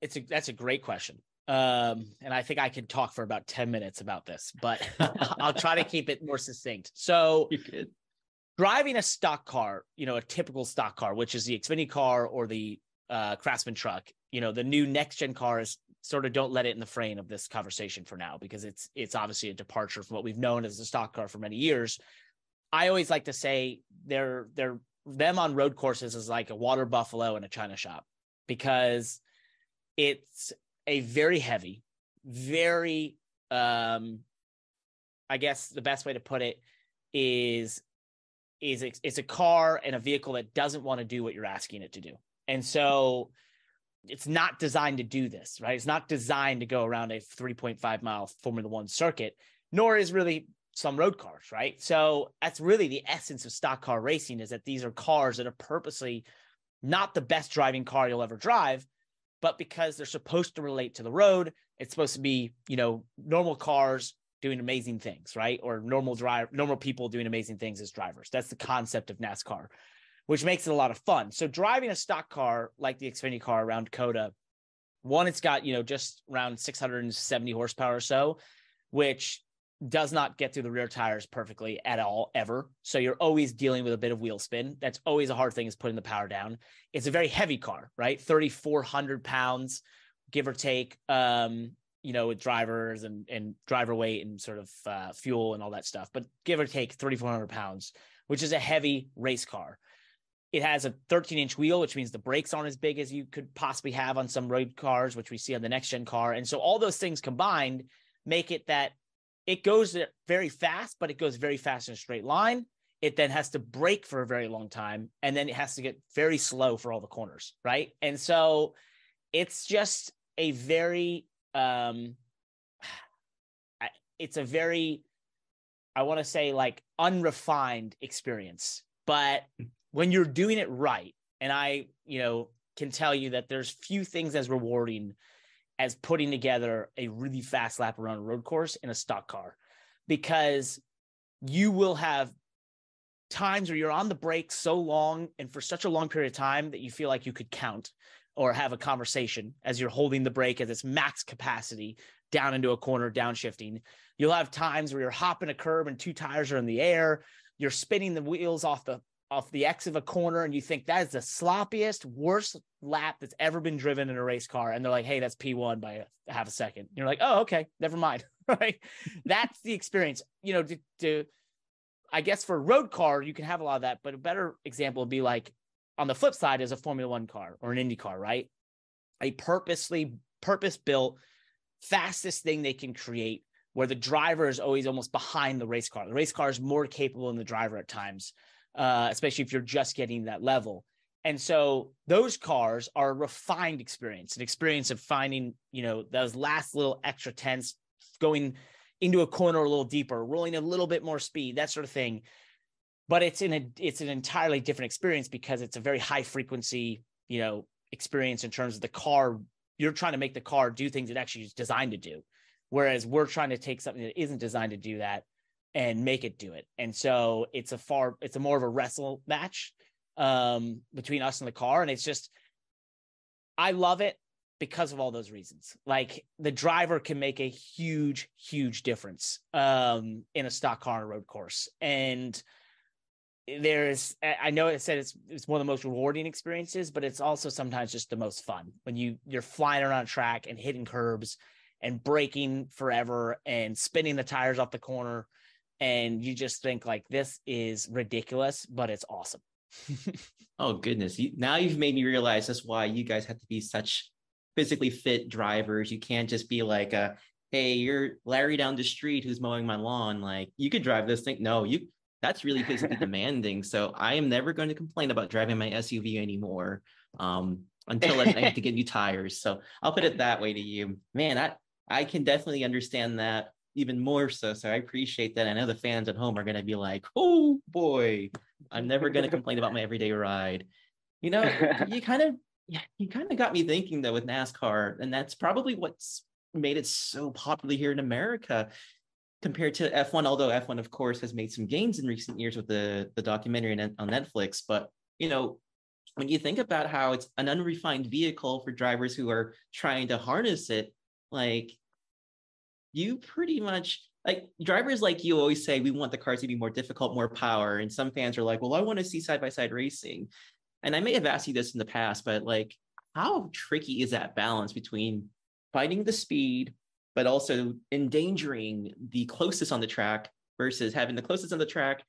it's a that's a great question. Um, and I think I could talk for about 10 minutes about this, but I'll try to keep it more succinct. So, driving a stock car, you know, a typical stock car, which is the Xfinity car or the uh, Craftsman truck, you know, the new next gen cars sort of don't let it in the frame of this conversation for now because it's it's obviously a departure from what we've known as a stock car for many years. I always like to say they're they're them on road courses is like a water buffalo in a china shop because it's a very heavy, very um I guess the best way to put it is is it's a car and a vehicle that doesn't want to do what you're asking it to do. And so it's not designed to do this, right? It's not designed to go around a 3.5 mile Formula One circuit, nor is really some road cars, right? So that's really the essence of stock car racing is that these are cars that are purposely not the best driving car you'll ever drive, but because they're supposed to relate to the road, it's supposed to be, you know, normal cars doing amazing things, right? Or normal drive, normal people doing amazing things as drivers. That's the concept of NASCAR, which makes it a lot of fun. So driving a stock car like the Xfinity car around COTA, one, it's got you know just around 670 horsepower or so, which does not get through the rear tires perfectly at all ever. So you're always dealing with a bit of wheel spin. That's always a hard thing is putting the power down. It's a very heavy car, right? 3,400 pounds, give or take. Um, you know, with drivers and, and driver weight and sort of uh, fuel and all that stuff, but give or take 3,400 pounds, which is a heavy race car. It has a 13 inch wheel, which means the brakes aren't as big as you could possibly have on some road cars, which we see on the next gen car. And so all those things combined make it that it goes very fast, but it goes very fast in a straight line. it then has to break for a very long time and then it has to get very slow for all the corners right and so it's just a very um it's a very i want to say like unrefined experience but when you're doing it right and i you know can tell you that there's few things as rewarding as putting together a really fast lap around a road course in a stock car because you will have times where you're on the brake so long and for such a long period of time that you feel like you could count or have a conversation as you're holding the brake at its max capacity down into a corner, downshifting. You'll have times where you're hopping a curb and two tires are in the air. You're spinning the wheels off the off the X of a corner, and you think that is the sloppiest, worst lap that's ever been driven in a race car. And they're like, "Hey, that's P1 by a half a second. You're like, "Oh, okay, never mind." right? That's the experience. You know, to, to I guess for a road car, you can have a lot of that, but a better example would be like on the flip side is a Formula One car or an Indy car, right? A purposely purpose built fastest thing they can create where the driver is always almost behind the race car. The race car is more capable than the driver at times, uh, especially if you're just getting that level. And so those cars are a refined experience, an experience of finding, you know, those last little extra tenths, going into a corner a little deeper, rolling a little bit more speed, that sort of thing. But it's in a it's an entirely different experience because it's a very high frequency, you know, experience in terms of the car. You're trying to make the car do things it actually is designed to do. Whereas we're trying to take something that isn't designed to do that and make it do it. And so it's a far it's a more of a wrestle match um between us and the car. And it's just I love it because of all those reasons. Like the driver can make a huge, huge difference um, in a stock car road course. And there's, I know it said it's it's one of the most rewarding experiences, but it's also sometimes just the most fun when you you're flying around a track and hitting curbs and braking forever and spinning the tires off the corner. And you just think like this is ridiculous, but it's awesome. oh goodness! You, now you've made me realize that's why you guys have to be such physically fit drivers. You can't just be like a, hey, you're Larry down the street who's mowing my lawn. Like you could drive this thing. No, you that's really physically demanding. So I am never going to complain about driving my SUV anymore. Um, until I have to get new tires. So I'll put it that way to you. Man, I I can definitely understand that even more so. So I appreciate that. I know the fans at home are gonna be like, oh boy, I'm never gonna complain about my everyday ride. You know, you kind of yeah, you kind of got me thinking though with NASCAR, and that's probably what's made it so popular here in America compared to F1. Although F1, of course, has made some gains in recent years with the the documentary on Netflix, but you know. When you think about how it's an unrefined vehicle for drivers who are trying to harness it, like you pretty much like drivers like you always say we want the cars to be more difficult more power and some fans are like well i want to see side by side racing and I may have asked you this in the past, but like, how tricky is that balance between finding the speed, but also endangering the closest on the track versus having the closest on the track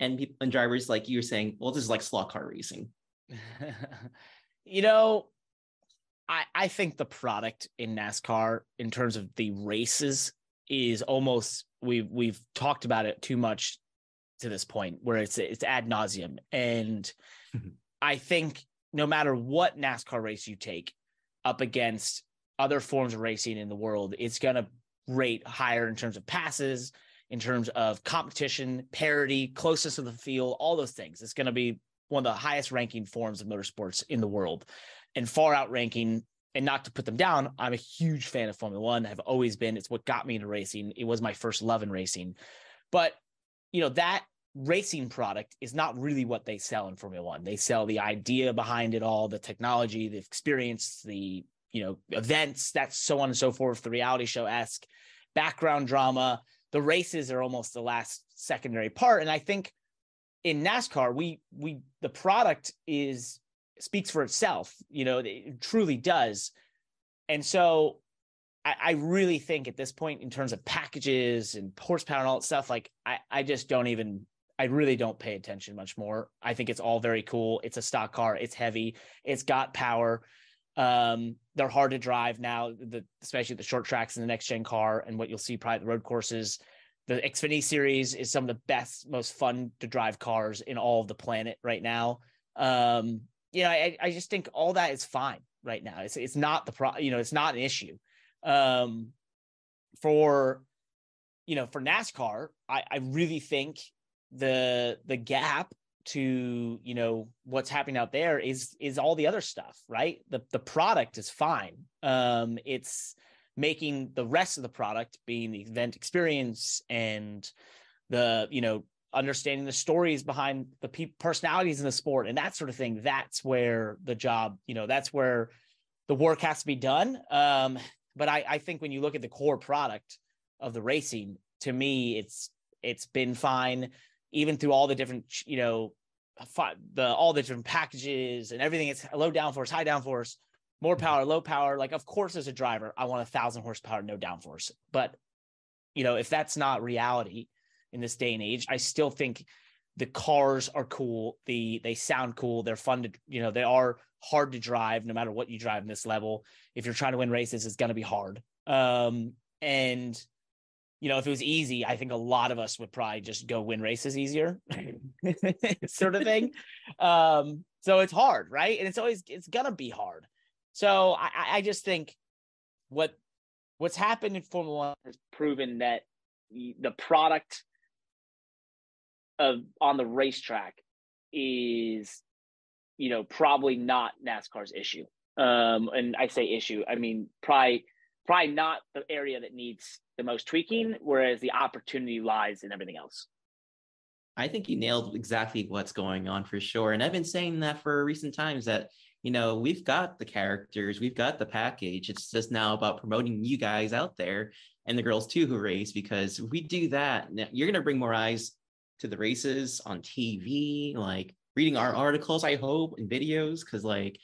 and people and drivers like you are saying, well, this is like slot car racing. you know, I I think the product in NASCAR in terms of the races is almost we've we've talked about it too much to this point where it's it's ad nauseum. And mm-hmm. I think no matter what NASCAR race you take up against other forms of racing in the world, it's going to rate higher in terms of passes, in terms of competition, parity, closeness of the field, all those things. It's going to be one of the highest ranking forms of motorsports in the world and far outranking. And not to put them down, I'm a huge fan of Formula One. I've always been. It's what got me into racing. It was my first love in racing. But, you know, that racing product is not really what they sell in Formula One. They sell the idea behind it all, the technology, the experience, the you know events, that's so on and so forth. The reality show esque background drama. The races are almost the last secondary part, and I think in NASCAR, we we the product is speaks for itself. You know, it truly does, and so. I, I really think at this point, in terms of packages and horsepower and all that stuff, like I, I just don't even I really don't pay attention much more. I think it's all very cool. It's a stock car. It's heavy. It's got power. Um, they're hard to drive now, the, especially the short tracks in the next gen car and what you'll see probably the road courses. the Xfinity series is some of the best, most fun to drive cars in all of the planet right now. Um, you know, I, I just think all that is fine right now. It's it's not the pro, you know, it's not an issue. Um, for you know, for NASCAR, I, I really think the the gap to you know what's happening out there is is all the other stuff right the the product is fine um it's making the rest of the product being the event experience and the you know understanding the stories behind the pe- personalities in the sport and that sort of thing that's where the job you know that's where the work has to be done. Um but i i think when you look at the core product of the racing to me it's it's been fine even through all the different you know the all the different packages and everything. It's low downforce high downforce more power low power. Like of course as a driver. I want a thousand horsepower no downforce. But you know if that's not reality in this day and age i still think the cars are cool the they sound cool they're fun to you know they are hard to drive no matter what you drive in this level if you're trying to win races it's going to be hard um and you know, if it was easy, I think a lot of us would probably just go win races easier, sort of thing. Um, so it's hard, right? And it's always it's gonna be hard. So I, I just think what what's happened in Formula One has proven that the product of on the racetrack is, you know, probably not NASCAR's issue. Um, and I say issue, I mean probably probably not the area that needs the most tweaking, whereas the opportunity lies in everything else. I think you nailed exactly what's going on for sure. And I've been saying that for recent times that, you know, we've got the characters, we've got the package. It's just now about promoting you guys out there and the girls too who race, because if we do that, you're going to bring more eyes to the races on TV, like reading our articles, I hope, and videos, because like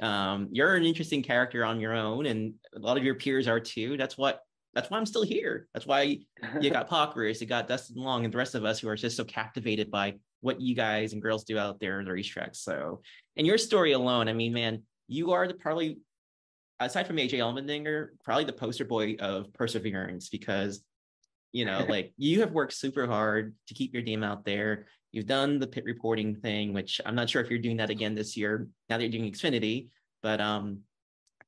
um, you're an interesting character on your own, and a lot of your peers are too. That's what that's why I'm still here. That's why you got Pockrass, you got Dustin Long, and the rest of us who are just so captivated by what you guys and girls do out there in the racetracks. So, and your story alone, I mean, man, you are the probably aside from AJ Allmendinger, probably the poster boy of perseverance because you know, like you have worked super hard to keep your name out there. You've done the pit reporting thing, which I'm not sure if you're doing that again this year. Now that you're doing Xfinity, but um,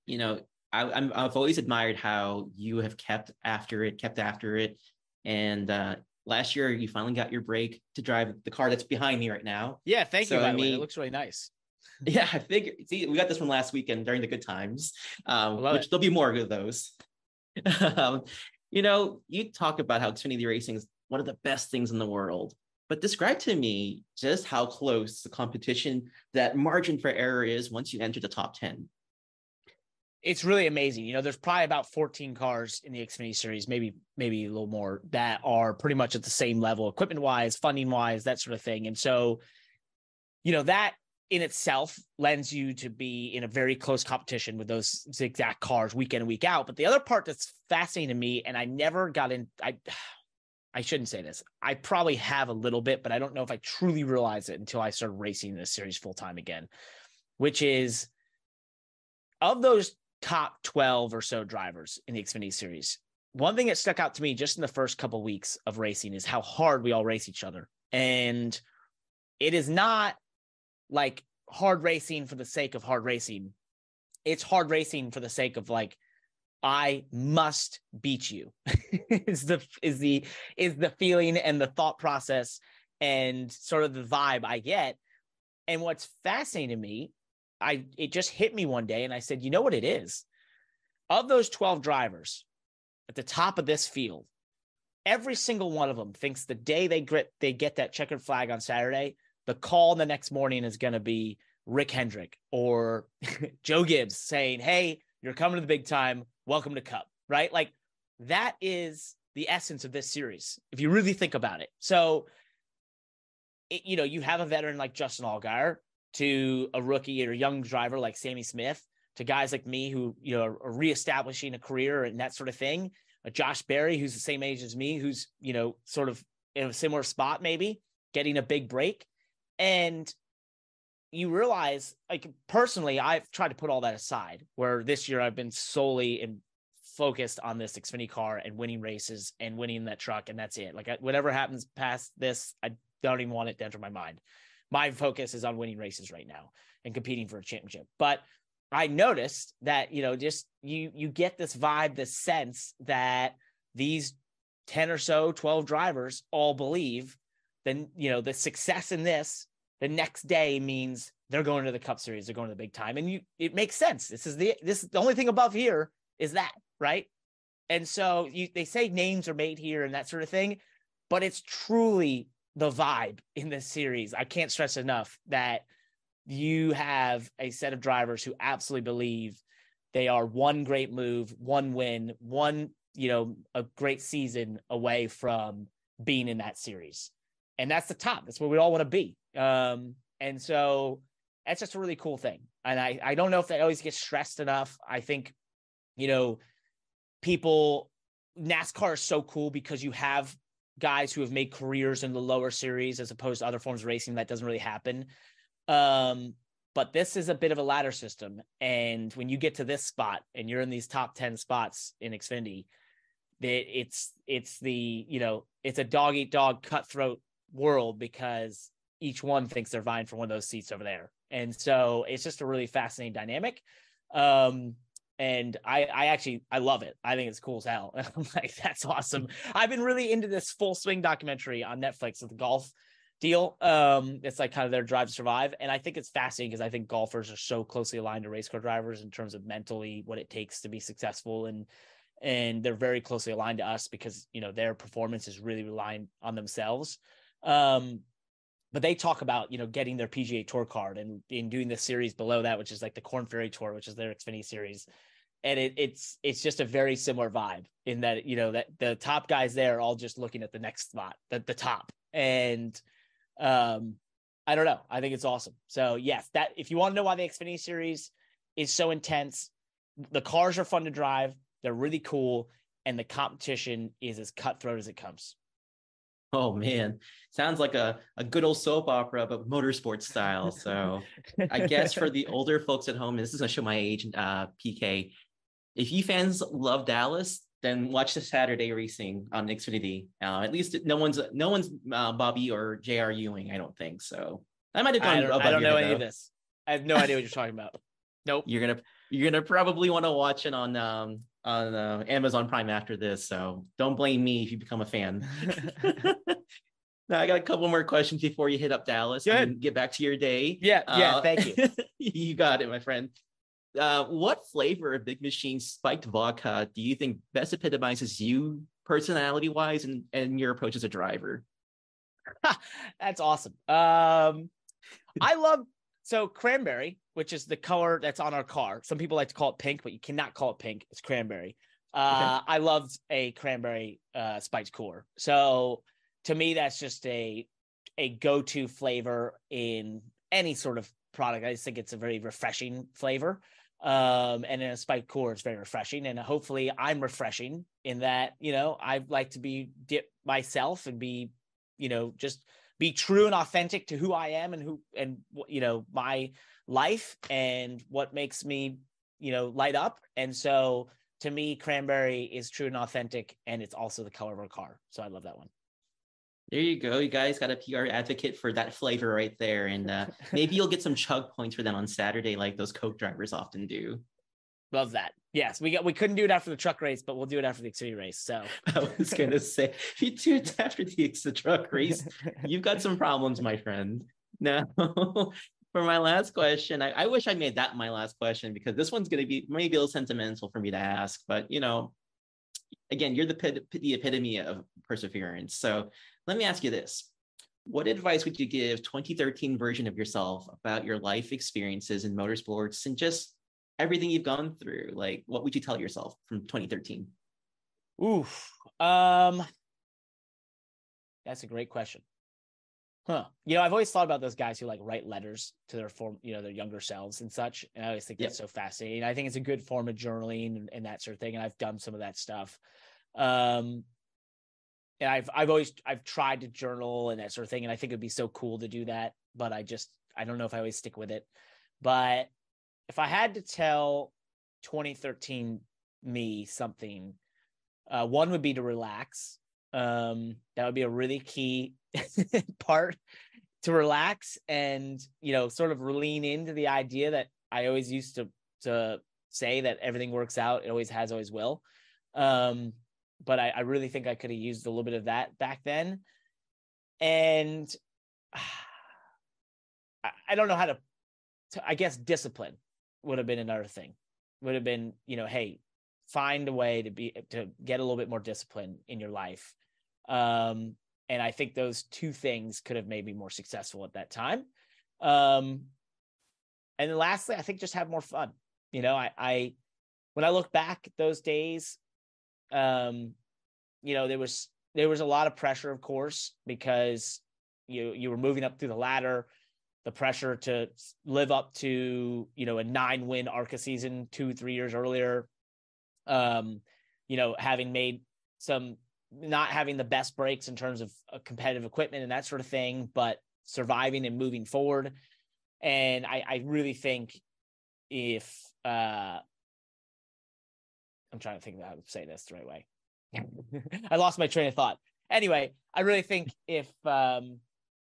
you know, I, I'm I've always admired how you have kept after it, kept after it, and uh, last year you finally got your break to drive the car that's behind me right now. Yeah, thank so, you. I mean, it looks really nice. Yeah, I figured. See, we got this one last weekend during the good times, um, which it. there'll be more of those. um, you know, you talk about how Xfinity racing is one of the best things in the world, but describe to me just how close the competition, that margin for error is once you enter the top 10 it's really amazing. You know, there's probably about 14 cars in the Xfinity series, maybe maybe a little more that are pretty much at the same level, equipment wise, funding wise, that sort of thing. And so, you know, that in itself lends you to be in a very close competition with those exact cars week in and week out. But the other part that's fascinating to me, and I never got in, I I shouldn't say this. I probably have a little bit, but I don't know if I truly realized it until I started racing this series full time again, which is of those top 12 or so drivers in the Xfinity series. One thing that stuck out to me just in the first couple weeks of racing is how hard we all race each other. And it is not like hard racing for the sake of hard racing. It's hard racing for the sake of like, I must beat you is the is the is the feeling and the thought process and sort of the vibe I get. And what's fascinating to me I it just hit me one day and I said, you know what it is? Of those 12 drivers at the top of this field, every single one of them thinks the day they get they get that checkered flag on Saturday, the call the next morning is going to be Rick Hendrick or Joe Gibbs saying, "Hey, you're coming to the big time. Welcome to Cup." Right? Like that is the essence of this series if you really think about it. So it, you know, you have a veteran like Justin Allgaier to a rookie or young driver like Sammy Smith to guys like me who you know are reestablishing a career and that sort of thing. A Josh Berry who's the same age as me, who's you know sort of in a similar spot, maybe getting a big break, and you realize like personally I've tried to put all that aside where this year I've been solely and focused on this Xfinity car and winning races and winning that truck, and that's it. Like whatever happens past this, I don't even want it to enter my mind. My focus is on winning races right now and competing for a championship. But I noticed that you know just you you get this vibe, this sense that these ten or so, twelve drivers all believe then you know the success in this the next day means they're going to the Cup Series, they're going to the big time, and you it makes sense. This is the this the only thing above here is that right, and so you they say names are made here and that sort of thing, but it's truly the vibe in this series. I can't stress enough that you have a set of drivers who absolutely believe they are one great move, one win, one you know a great season away from being in that series and that's the top. That's where we all want to be. Um, and so that's just a really cool thing. And I, I don't know if that always gets stressed enough. I think, you know, people, NASCAR is so cool because you have guys who have made careers in the lower series as opposed to other forms of racing that doesn't really happen. Um, but this is a bit of a ladder system. And when you get to this spot and you're in these top 10 spots in Xfinity, that it's it's the you know it's a dog eat dog cutthroat world because each one thinks they're vying for one of those seats over there. And so it's just a really fascinating dynamic. Um, and I, I actually I love it. I think it's cool as hell. I'm like, that's awesome. I've been really into this full swing documentary on Netflix of the golf deal. Um, it's like kind of their drive to survive. And I think it's fascinating because I think golfers are so closely aligned to race car drivers in terms of mentally what it takes to be successful and and they're very closely aligned to us because you know their performance is really reliant on themselves. Um, but they talk about you know getting their PGA Tour card and in doing the series below that, which is like the Korn Ferry Tour, which is their Xfinity series, and it, it's it's just a very similar vibe in that you know that the top guys there are all just looking at the next spot, the the top, and um, I don't know, I think it's awesome. So yes, that if you want to know why the Xfinity series is so intense, the cars are fun to drive, they're really cool, and the competition is as cutthroat as it comes. Oh man, sounds like a, a good old soap opera, but motorsport style. So I guess for the older folks at home, this is gonna show my age, uh, PK. If you fans love Dallas, then watch the Saturday racing on Xfinity. Uh, at least no one's no one's uh, Bobby or J.R. Ewing. I don't think so. I might have gone. I don't, I don't know any of this. I have no idea what you're talking about. Nope. You're gonna you're gonna probably want to watch it on um on uh, Amazon Prime after this. So don't blame me if you become a fan. now I got a couple more questions before you hit up Dallas and get back to your day. Yeah, yeah. Uh, thank you. you got it, my friend. Uh, what flavor of Big Machine spiked vodka do you think best epitomizes you personality wise and, and your approach as a driver? that's awesome. Um, I love so cranberry, which is the color that's on our car. Some people like to call it pink, but you cannot call it pink. It's cranberry. Uh, okay. I loved a cranberry uh, spiked cooler. So to me, that's just a a go to flavor in any sort of product. I just think it's a very refreshing flavor. Um, and in a spiked cooler, it's very refreshing. And hopefully, I'm refreshing in that you know I like to be dip myself and be you know just be true and authentic to who I am and who and you know my life and what makes me you know light up and so to me cranberry is true and authentic and it's also the color of our car so I love that one there you go. You guys got a PR advocate for that flavor right there. And uh, maybe you'll get some chug points for that on Saturday, like those Coke drivers often do. Love that. Yes, we got we couldn't do it after the truck race, but we'll do it after the Xfinity race. So I was gonna say, if you do it after the, the truck race, you've got some problems, my friend. Now, for my last question, I, I wish I made that my last question because this one's gonna be maybe a little sentimental for me to ask, but you know, again, you're the the epitome of perseverance. So let me ask you this: What advice would you give 2013 version of yourself about your life experiences in motorsports and just everything you've gone through like what would you tell yourself from 2013 oof. Um that's a great question. Huh. You know i've always thought about those guys who like write letters to their form you know their younger selves and such and i always think yep. that's so fascinating. I think it's a good form of journaling and, and that sort of thing and i've done some of that stuff. Um and I've I've always I've tried to journal and that sort of thing, and I think it'd be so cool to do that, but I just I don't know if I always stick with it. But if I had to tell 2013 me something. Uh, one would be to relax. Um, that would be a really key part to relax and you know sort of lean into the idea that I always used to to say that everything works out. It always has, always will. Um, but I, I really think I could have used a little bit of that back then. And I, I don't know how to, to, I guess discipline would have been another thing. Would have been, you know, hey, find a way to be to get a little bit more discipline in your life. Um, and I think those two things could have made me more successful at that time. Um, and then lastly, I think just have more fun. You know, I, I when I look back those days, um, you know, there was there was a lot of pressure, of course, because you you were moving up through the ladder, the pressure to live up to you know a nine win ARCA season two three years earlier, um, you know, having made some not having the best breaks in terms of uh, competitive equipment and that sort of thing, but surviving and moving forward. And I, I really think if uh, I'm trying to think how to say this the right way. I lost my train of thought. Anyway, I really think if um,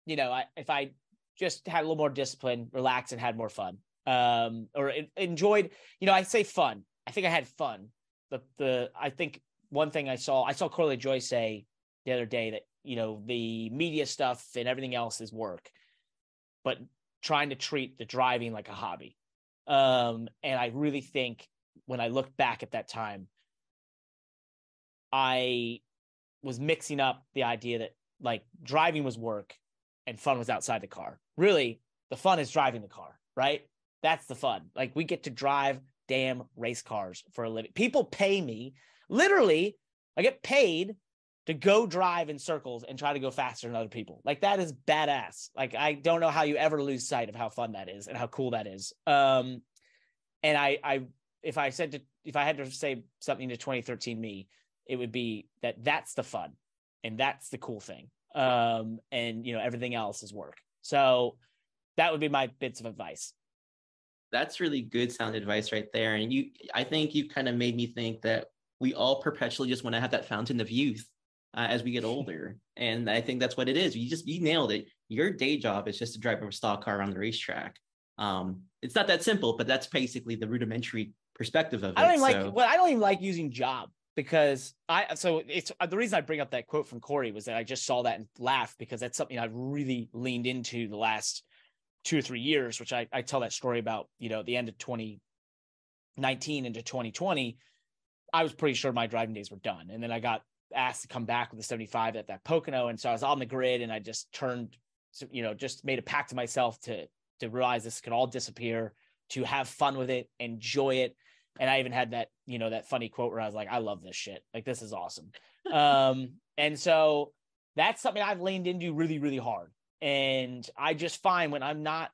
you know, I, if I just had a little more discipline, relaxed, and had more fun, um, or enjoyed, you know, I say fun. I think I had fun. The the I think one thing I saw, I saw Corey LaJoie say the other day that you know the media stuff and everything else is work, but trying to treat the driving like a hobby. Um, and I really think when I look back at that time, I was mixing up the idea that like driving was work and fun was outside the car. Really, the fun is driving the car, right? That's the fun. Like we get to drive damn race cars for a living. People pay me literally, I get paid to go drive in circles and try to go faster than other people. Like that is badass. Like I don't know how you ever lose sight of how fun that is and how cool that is. Um and I I if I said to if I had to say something to 2013 me, it would be that that's the fun and that's the cool thing. Um, and you know, everything else is work. So that would be my bits of advice. That's really good sound advice right there. And you, I think you kind of made me think that we all perpetually just want to have that fountain of youth uh, as we get older. And I think that's what it is. You just, you nailed it. Your day job is just to drive a stock car on the racetrack. Um, it's not that simple, but that's basically the rudimentary perspective of it. I don't even so. like. Well, I don't even like using job because I. So it's uh, the reason I bring up that quote from Corey was that I just saw that and laughed because that's something I've really leaned into the last two or three years, which I, I tell that story about. You know, the end of 2019 into 2020, I was pretty sure my driving days were done, and then I got asked to come back with the 75 at that Pocono, and so I was on the grid, and I just turned, you know, just made a pact to myself to to realize this could all disappear, to have fun with it, enjoy it, and I even had that, you know, that funny quote where I was like, I love this shit. Like, this is awesome. um, and so that's something I've leaned into really, really hard. And I just find when I'm not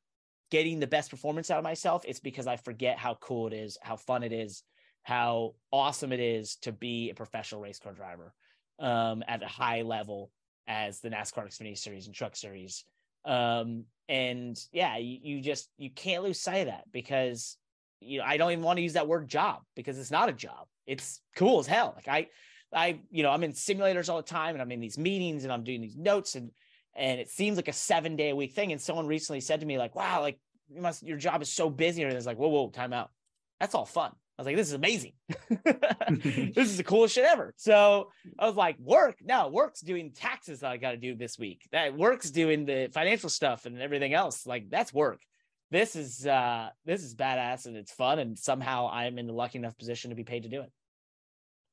getting the best performance out of myself, it's because I forget how cool it is, how fun it is, how awesome it is to be a professional race car driver um, at a high level as the NASCAR Xfinity Series and Truck Series. Um, and yeah, you, you just you can't lose sight of that because you know, I don't even want to use that word job because it's not a job. It's cool as hell. Like I, I, you know, I'm in simulators all the time and I'm in these meetings and I'm doing these notes and, and it seems like a seven day a week thing. And someone recently said to me like, wow, like you must, your job is so busy. And it's like, whoa, whoa, time out. That's all fun. I was like, this is amazing. this is the coolest shit ever. So I was like, work? No, work's doing taxes that I got to do this week. That work's doing the financial stuff and everything else. Like that's work this is uh this is badass and it's fun and somehow i'm in the lucky enough position to be paid to do it.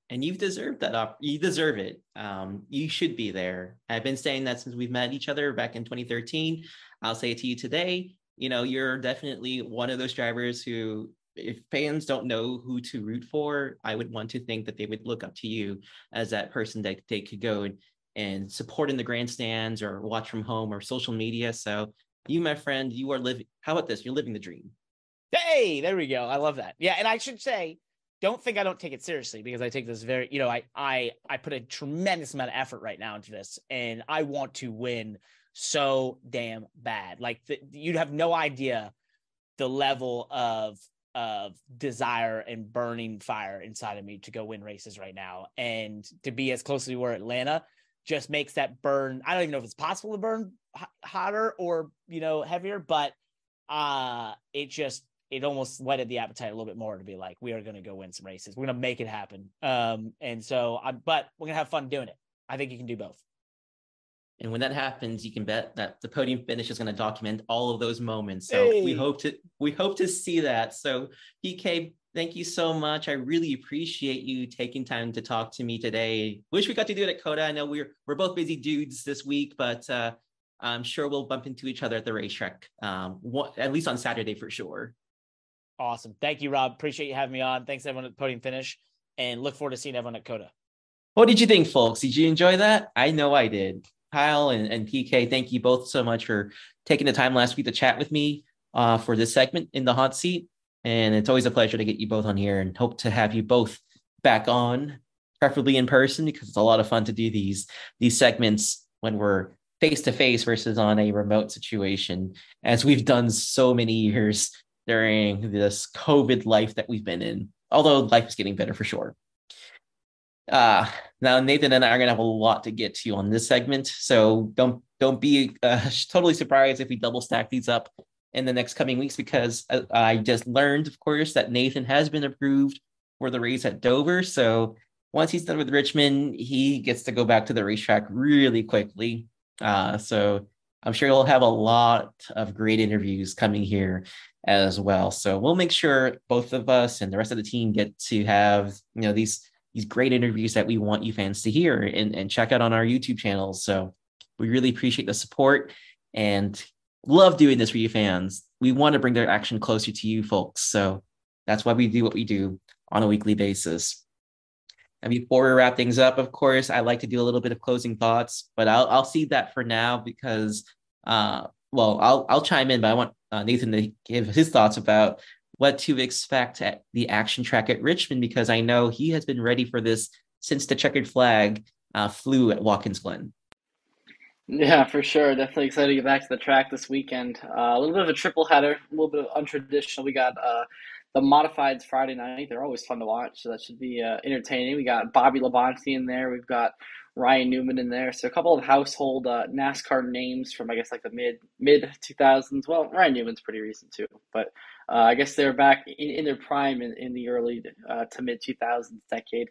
And you've deserved that op- you deserve it. Um you should be there. I've been saying that since we've met each other back in 2013 i'll say it to you today you know you're definitely one of those drivers who if fans don't know who to root for i would want to think that they would look up to you as that person that they could go and and support in the grandstands or watch from home or social media. So you, my friend, you are living. How about this? You're living the dream. Hey, there we go. I love that. Yeah, and I should say, don't think I don't take it seriously because I take this very, you know, I I I put a tremendous amount of effort right now into this, and I want to win so damn bad. Like the, you'd have no idea the level of of desire and burning fire inside of me to go win races right now. And to be as close as we were Atlanta just makes that burn. I don't even know if it's possible to burn hotter or, you know, heavier, but uh it just it almost whetted the appetite a little bit more to be like, we are going to go win some races. We're going to make it happen. Um, and so, I, but we're going to have fun doing it. I think you can do both. And when that happens, you can bet that the podium finish is going to document all of those moments. So hey. we hope to we hope to see that. So PK, thank you so much. I really appreciate you taking time to talk to me today. Wish we got to do it at COTA. I know we're we're both busy dudes this week, but uh, I'm sure we'll bump into each other at the racetrack, um, at least on Saturday for sure. Awesome. Thank you, Rob. Appreciate you having me on. Thanks everyone at Podium Finish, and look forward to seeing everyone at COTA. What did you think, folks? Did you enjoy that? I know I did. Kyle and, and PK, thank you both so much for taking the time last week to chat with me uh, for this segment in the hot seat. And it's always a pleasure to get you both on here and hope to have you both back on, preferably in person, because it's a lot of fun to do these these segments when we're face to face versus on a remote situation, as we've done so many years during this COVID life that we've been in. Although life is getting better for sure. Uh, now Nathan and I are gonna have a lot to get to on this segment, so don't don't be uh, totally surprised if we double stack these up in the next coming weeks because I, uh, I just learned, of course, that Nathan has been approved for the race at Dover. So once he's done with Richmond, he gets to go back to the racetrack really quickly. Uh, so I'm sure he'll have a lot of great interviews coming here as well. So we'll make sure both of us and the rest of the team get to have you know these these great interviews that we want you fans to hear and, and check out on our YouTube channels. So we really appreciate the support and love doing this for you fans. We want to bring their action closer to you folks. So that's why we do what we do on a weekly basis. And before we wrap things up, of course, I like to do a little bit of closing thoughts, but I'll I'll see that for now because uh well, I'll I'll chime in, but I want uh, Nathan to give his thoughts about what to expect at the action track at Richmond because I know he has been ready for this since the checkered flag uh, flew at Watkins Glen. Yeah, for sure. Definitely excited to get back to the track this weekend. Uh, a little bit of a triple header, a little bit of untraditional. We got uh, the modifieds Friday night. They're always fun to watch, so that should be uh, entertaining. We got Bobby Labonte in there. We've got Ryan Newman in there. So a couple of household uh, NASCAR names from I guess like the mid mid two thousands. Well, Ryan Newman's pretty recent too, but uh, I guess they're back in, in their prime in, in the early uh, to mid two thousands decade.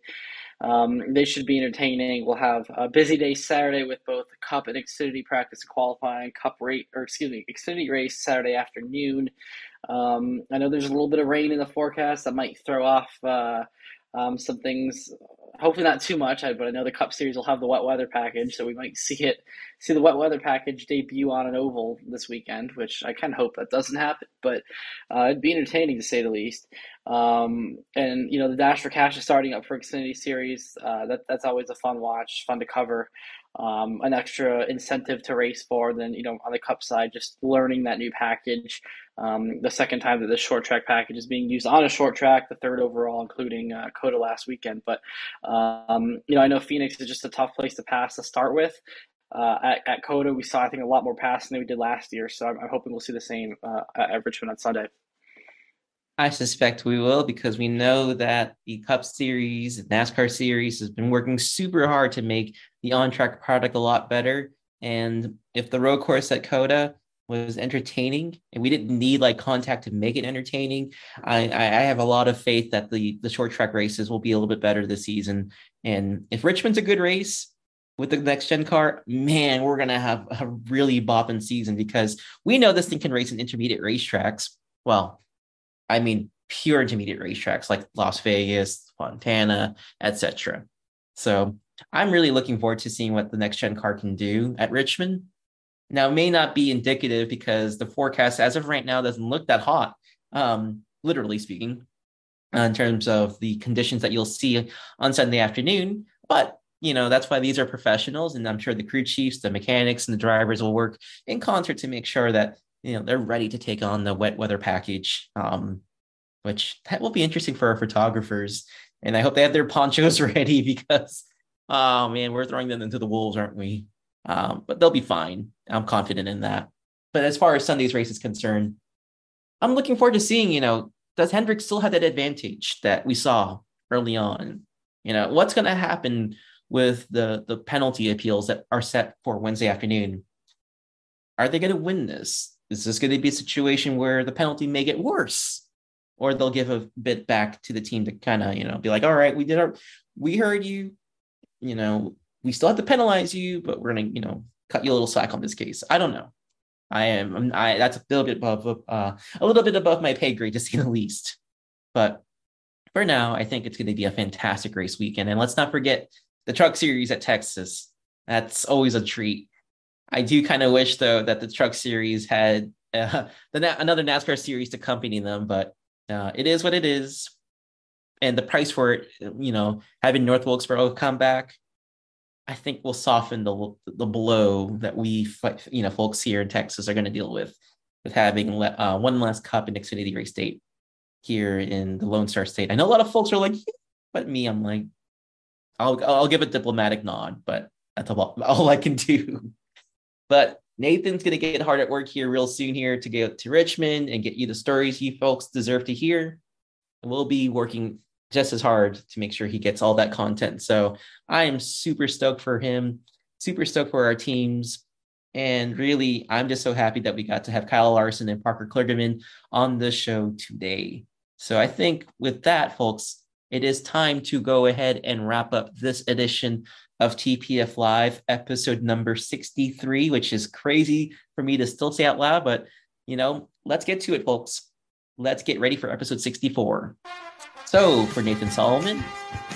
Um, they should be entertaining. We'll have a busy day Saturday with both Cup and Xfinity practice and qualifying. Cup rate or excuse me, Xfinity race Saturday afternoon. Um, I know there's a little bit of rain in the forecast that might throw off uh, um, some things hopefully not too much. but I know the Cup Series will have the wet weather package, so we might see it see the wet weather package debut on an oval this weekend, which I kind of hope that doesn't happen. But uh, it'd be entertaining to say the least. Um, and you know, the Dash for Cash is starting up for Xfinity Series. Uh, that that's always a fun watch, fun to cover um, an extra incentive to race for than you know on the cup side just learning that new package. Um, the second time that the short track package is being used on a short track the third overall including uh, COTA last weekend. But um, you know I know Phoenix is just a tough place to pass to start with. Uh, at, at COTA we saw I think a lot more passing than we did last year. So I'm, I'm hoping we'll see the same uh, at Richmond on Sunday I suspect we will because we know that the Cup Series, NASCAR Series, has been working super hard to make the on track product a lot better. And if the road course at COTA was entertaining and we didn't need like contact to make it entertaining, I, I have a lot of faith that the, the short track races will be a little bit better this season. And if Richmond's a good race, with the next gen car, man, we're gonna have a really bopping season because we know this thing can race in intermediate racetracks. Well, I mean pure intermediate racetracks like Las Vegas, Fontana, etc. So I'm really looking forward to seeing what the next gen car can do at Richmond. Now, it may not be indicative because the forecast as of right now doesn't look that hot, um, literally speaking, uh, in terms of the conditions that you'll see on Sunday afternoon. But you know that's why these are professionals, and I'm sure the crew chiefs, the mechanics, and the drivers will work in concert to make sure that you know they're ready to take on the wet weather package um, which that will be interesting for our photographers and i hope they have their ponchos ready because oh man we're throwing them into the wolves aren't we um, but they'll be fine i'm confident in that but as far as sunday's race is concerned i'm looking forward to seeing you know does Hendrick still have that advantage that we saw early on? You know, what's going to happen with the the penalty appeals that are set for Wednesday afternoon? Are they going to win this? Is this going to be a situation where the penalty may get worse, or they'll give a bit back to the team to kind of you know be like, all right, we did our, we heard you, you know, we still have to penalize you, but we're going to you know cut you a little slack on this case. I don't know. I am I that's a little bit above uh, a little bit above my pay grade to say the least. But for now, I think it's going to be a fantastic race weekend. And let's not forget the truck series at Texas. That's always a treat. I do kind of wish though that the truck series had uh, the another NASCAR series to accompany them, but uh, it is what it is. And the price for it, you know, having North Wilkesboro come back, I think will soften the the blow that we, you know, folks here in Texas are going to deal with, with having uh, one last Cup in Xfinity race date here in the Lone Star State. I know a lot of folks are like, but me, I'm like, I'll I'll give a diplomatic nod, but that's all, all I can do. But Nathan's gonna get hard at work here real soon here to get to Richmond and get you the stories you folks deserve to hear. And we'll be working just as hard to make sure he gets all that content. So I am super stoked for him, super stoked for our teams. And really, I'm just so happy that we got to have Kyle Larson and Parker Kligerman on the show today. So I think with that, folks, it is time to go ahead and wrap up this edition of TPF Live, episode number 63, which is crazy for me to still say out loud, but you know, let's get to it, folks. Let's get ready for episode 64. So, for Nathan Solomon,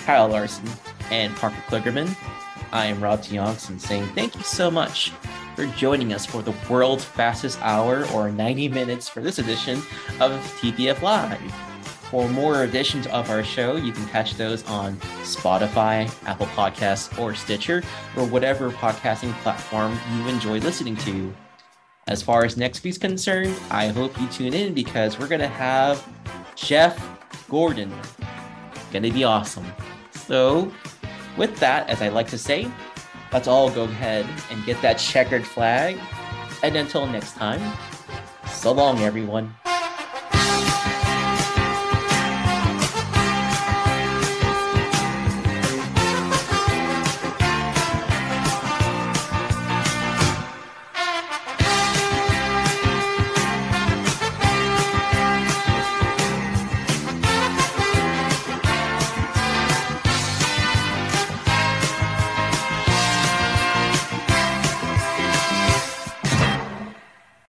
Kyle Larson, and Parker Kligerman, I am Rob Tiongson saying thank you so much for joining us for the world's fastest hour or 90 minutes for this edition of TPF Live. For more editions of our show, you can catch those on Spotify, Apple Podcasts, or Stitcher, or whatever podcasting platform you enjoy listening to. As far as next week's concerned, I hope you tune in because we're going to have Jeff Gordon. Gonna be awesome. So, with that, as I like to say, let's all go ahead and get that checkered flag. And until next time, so long, everyone.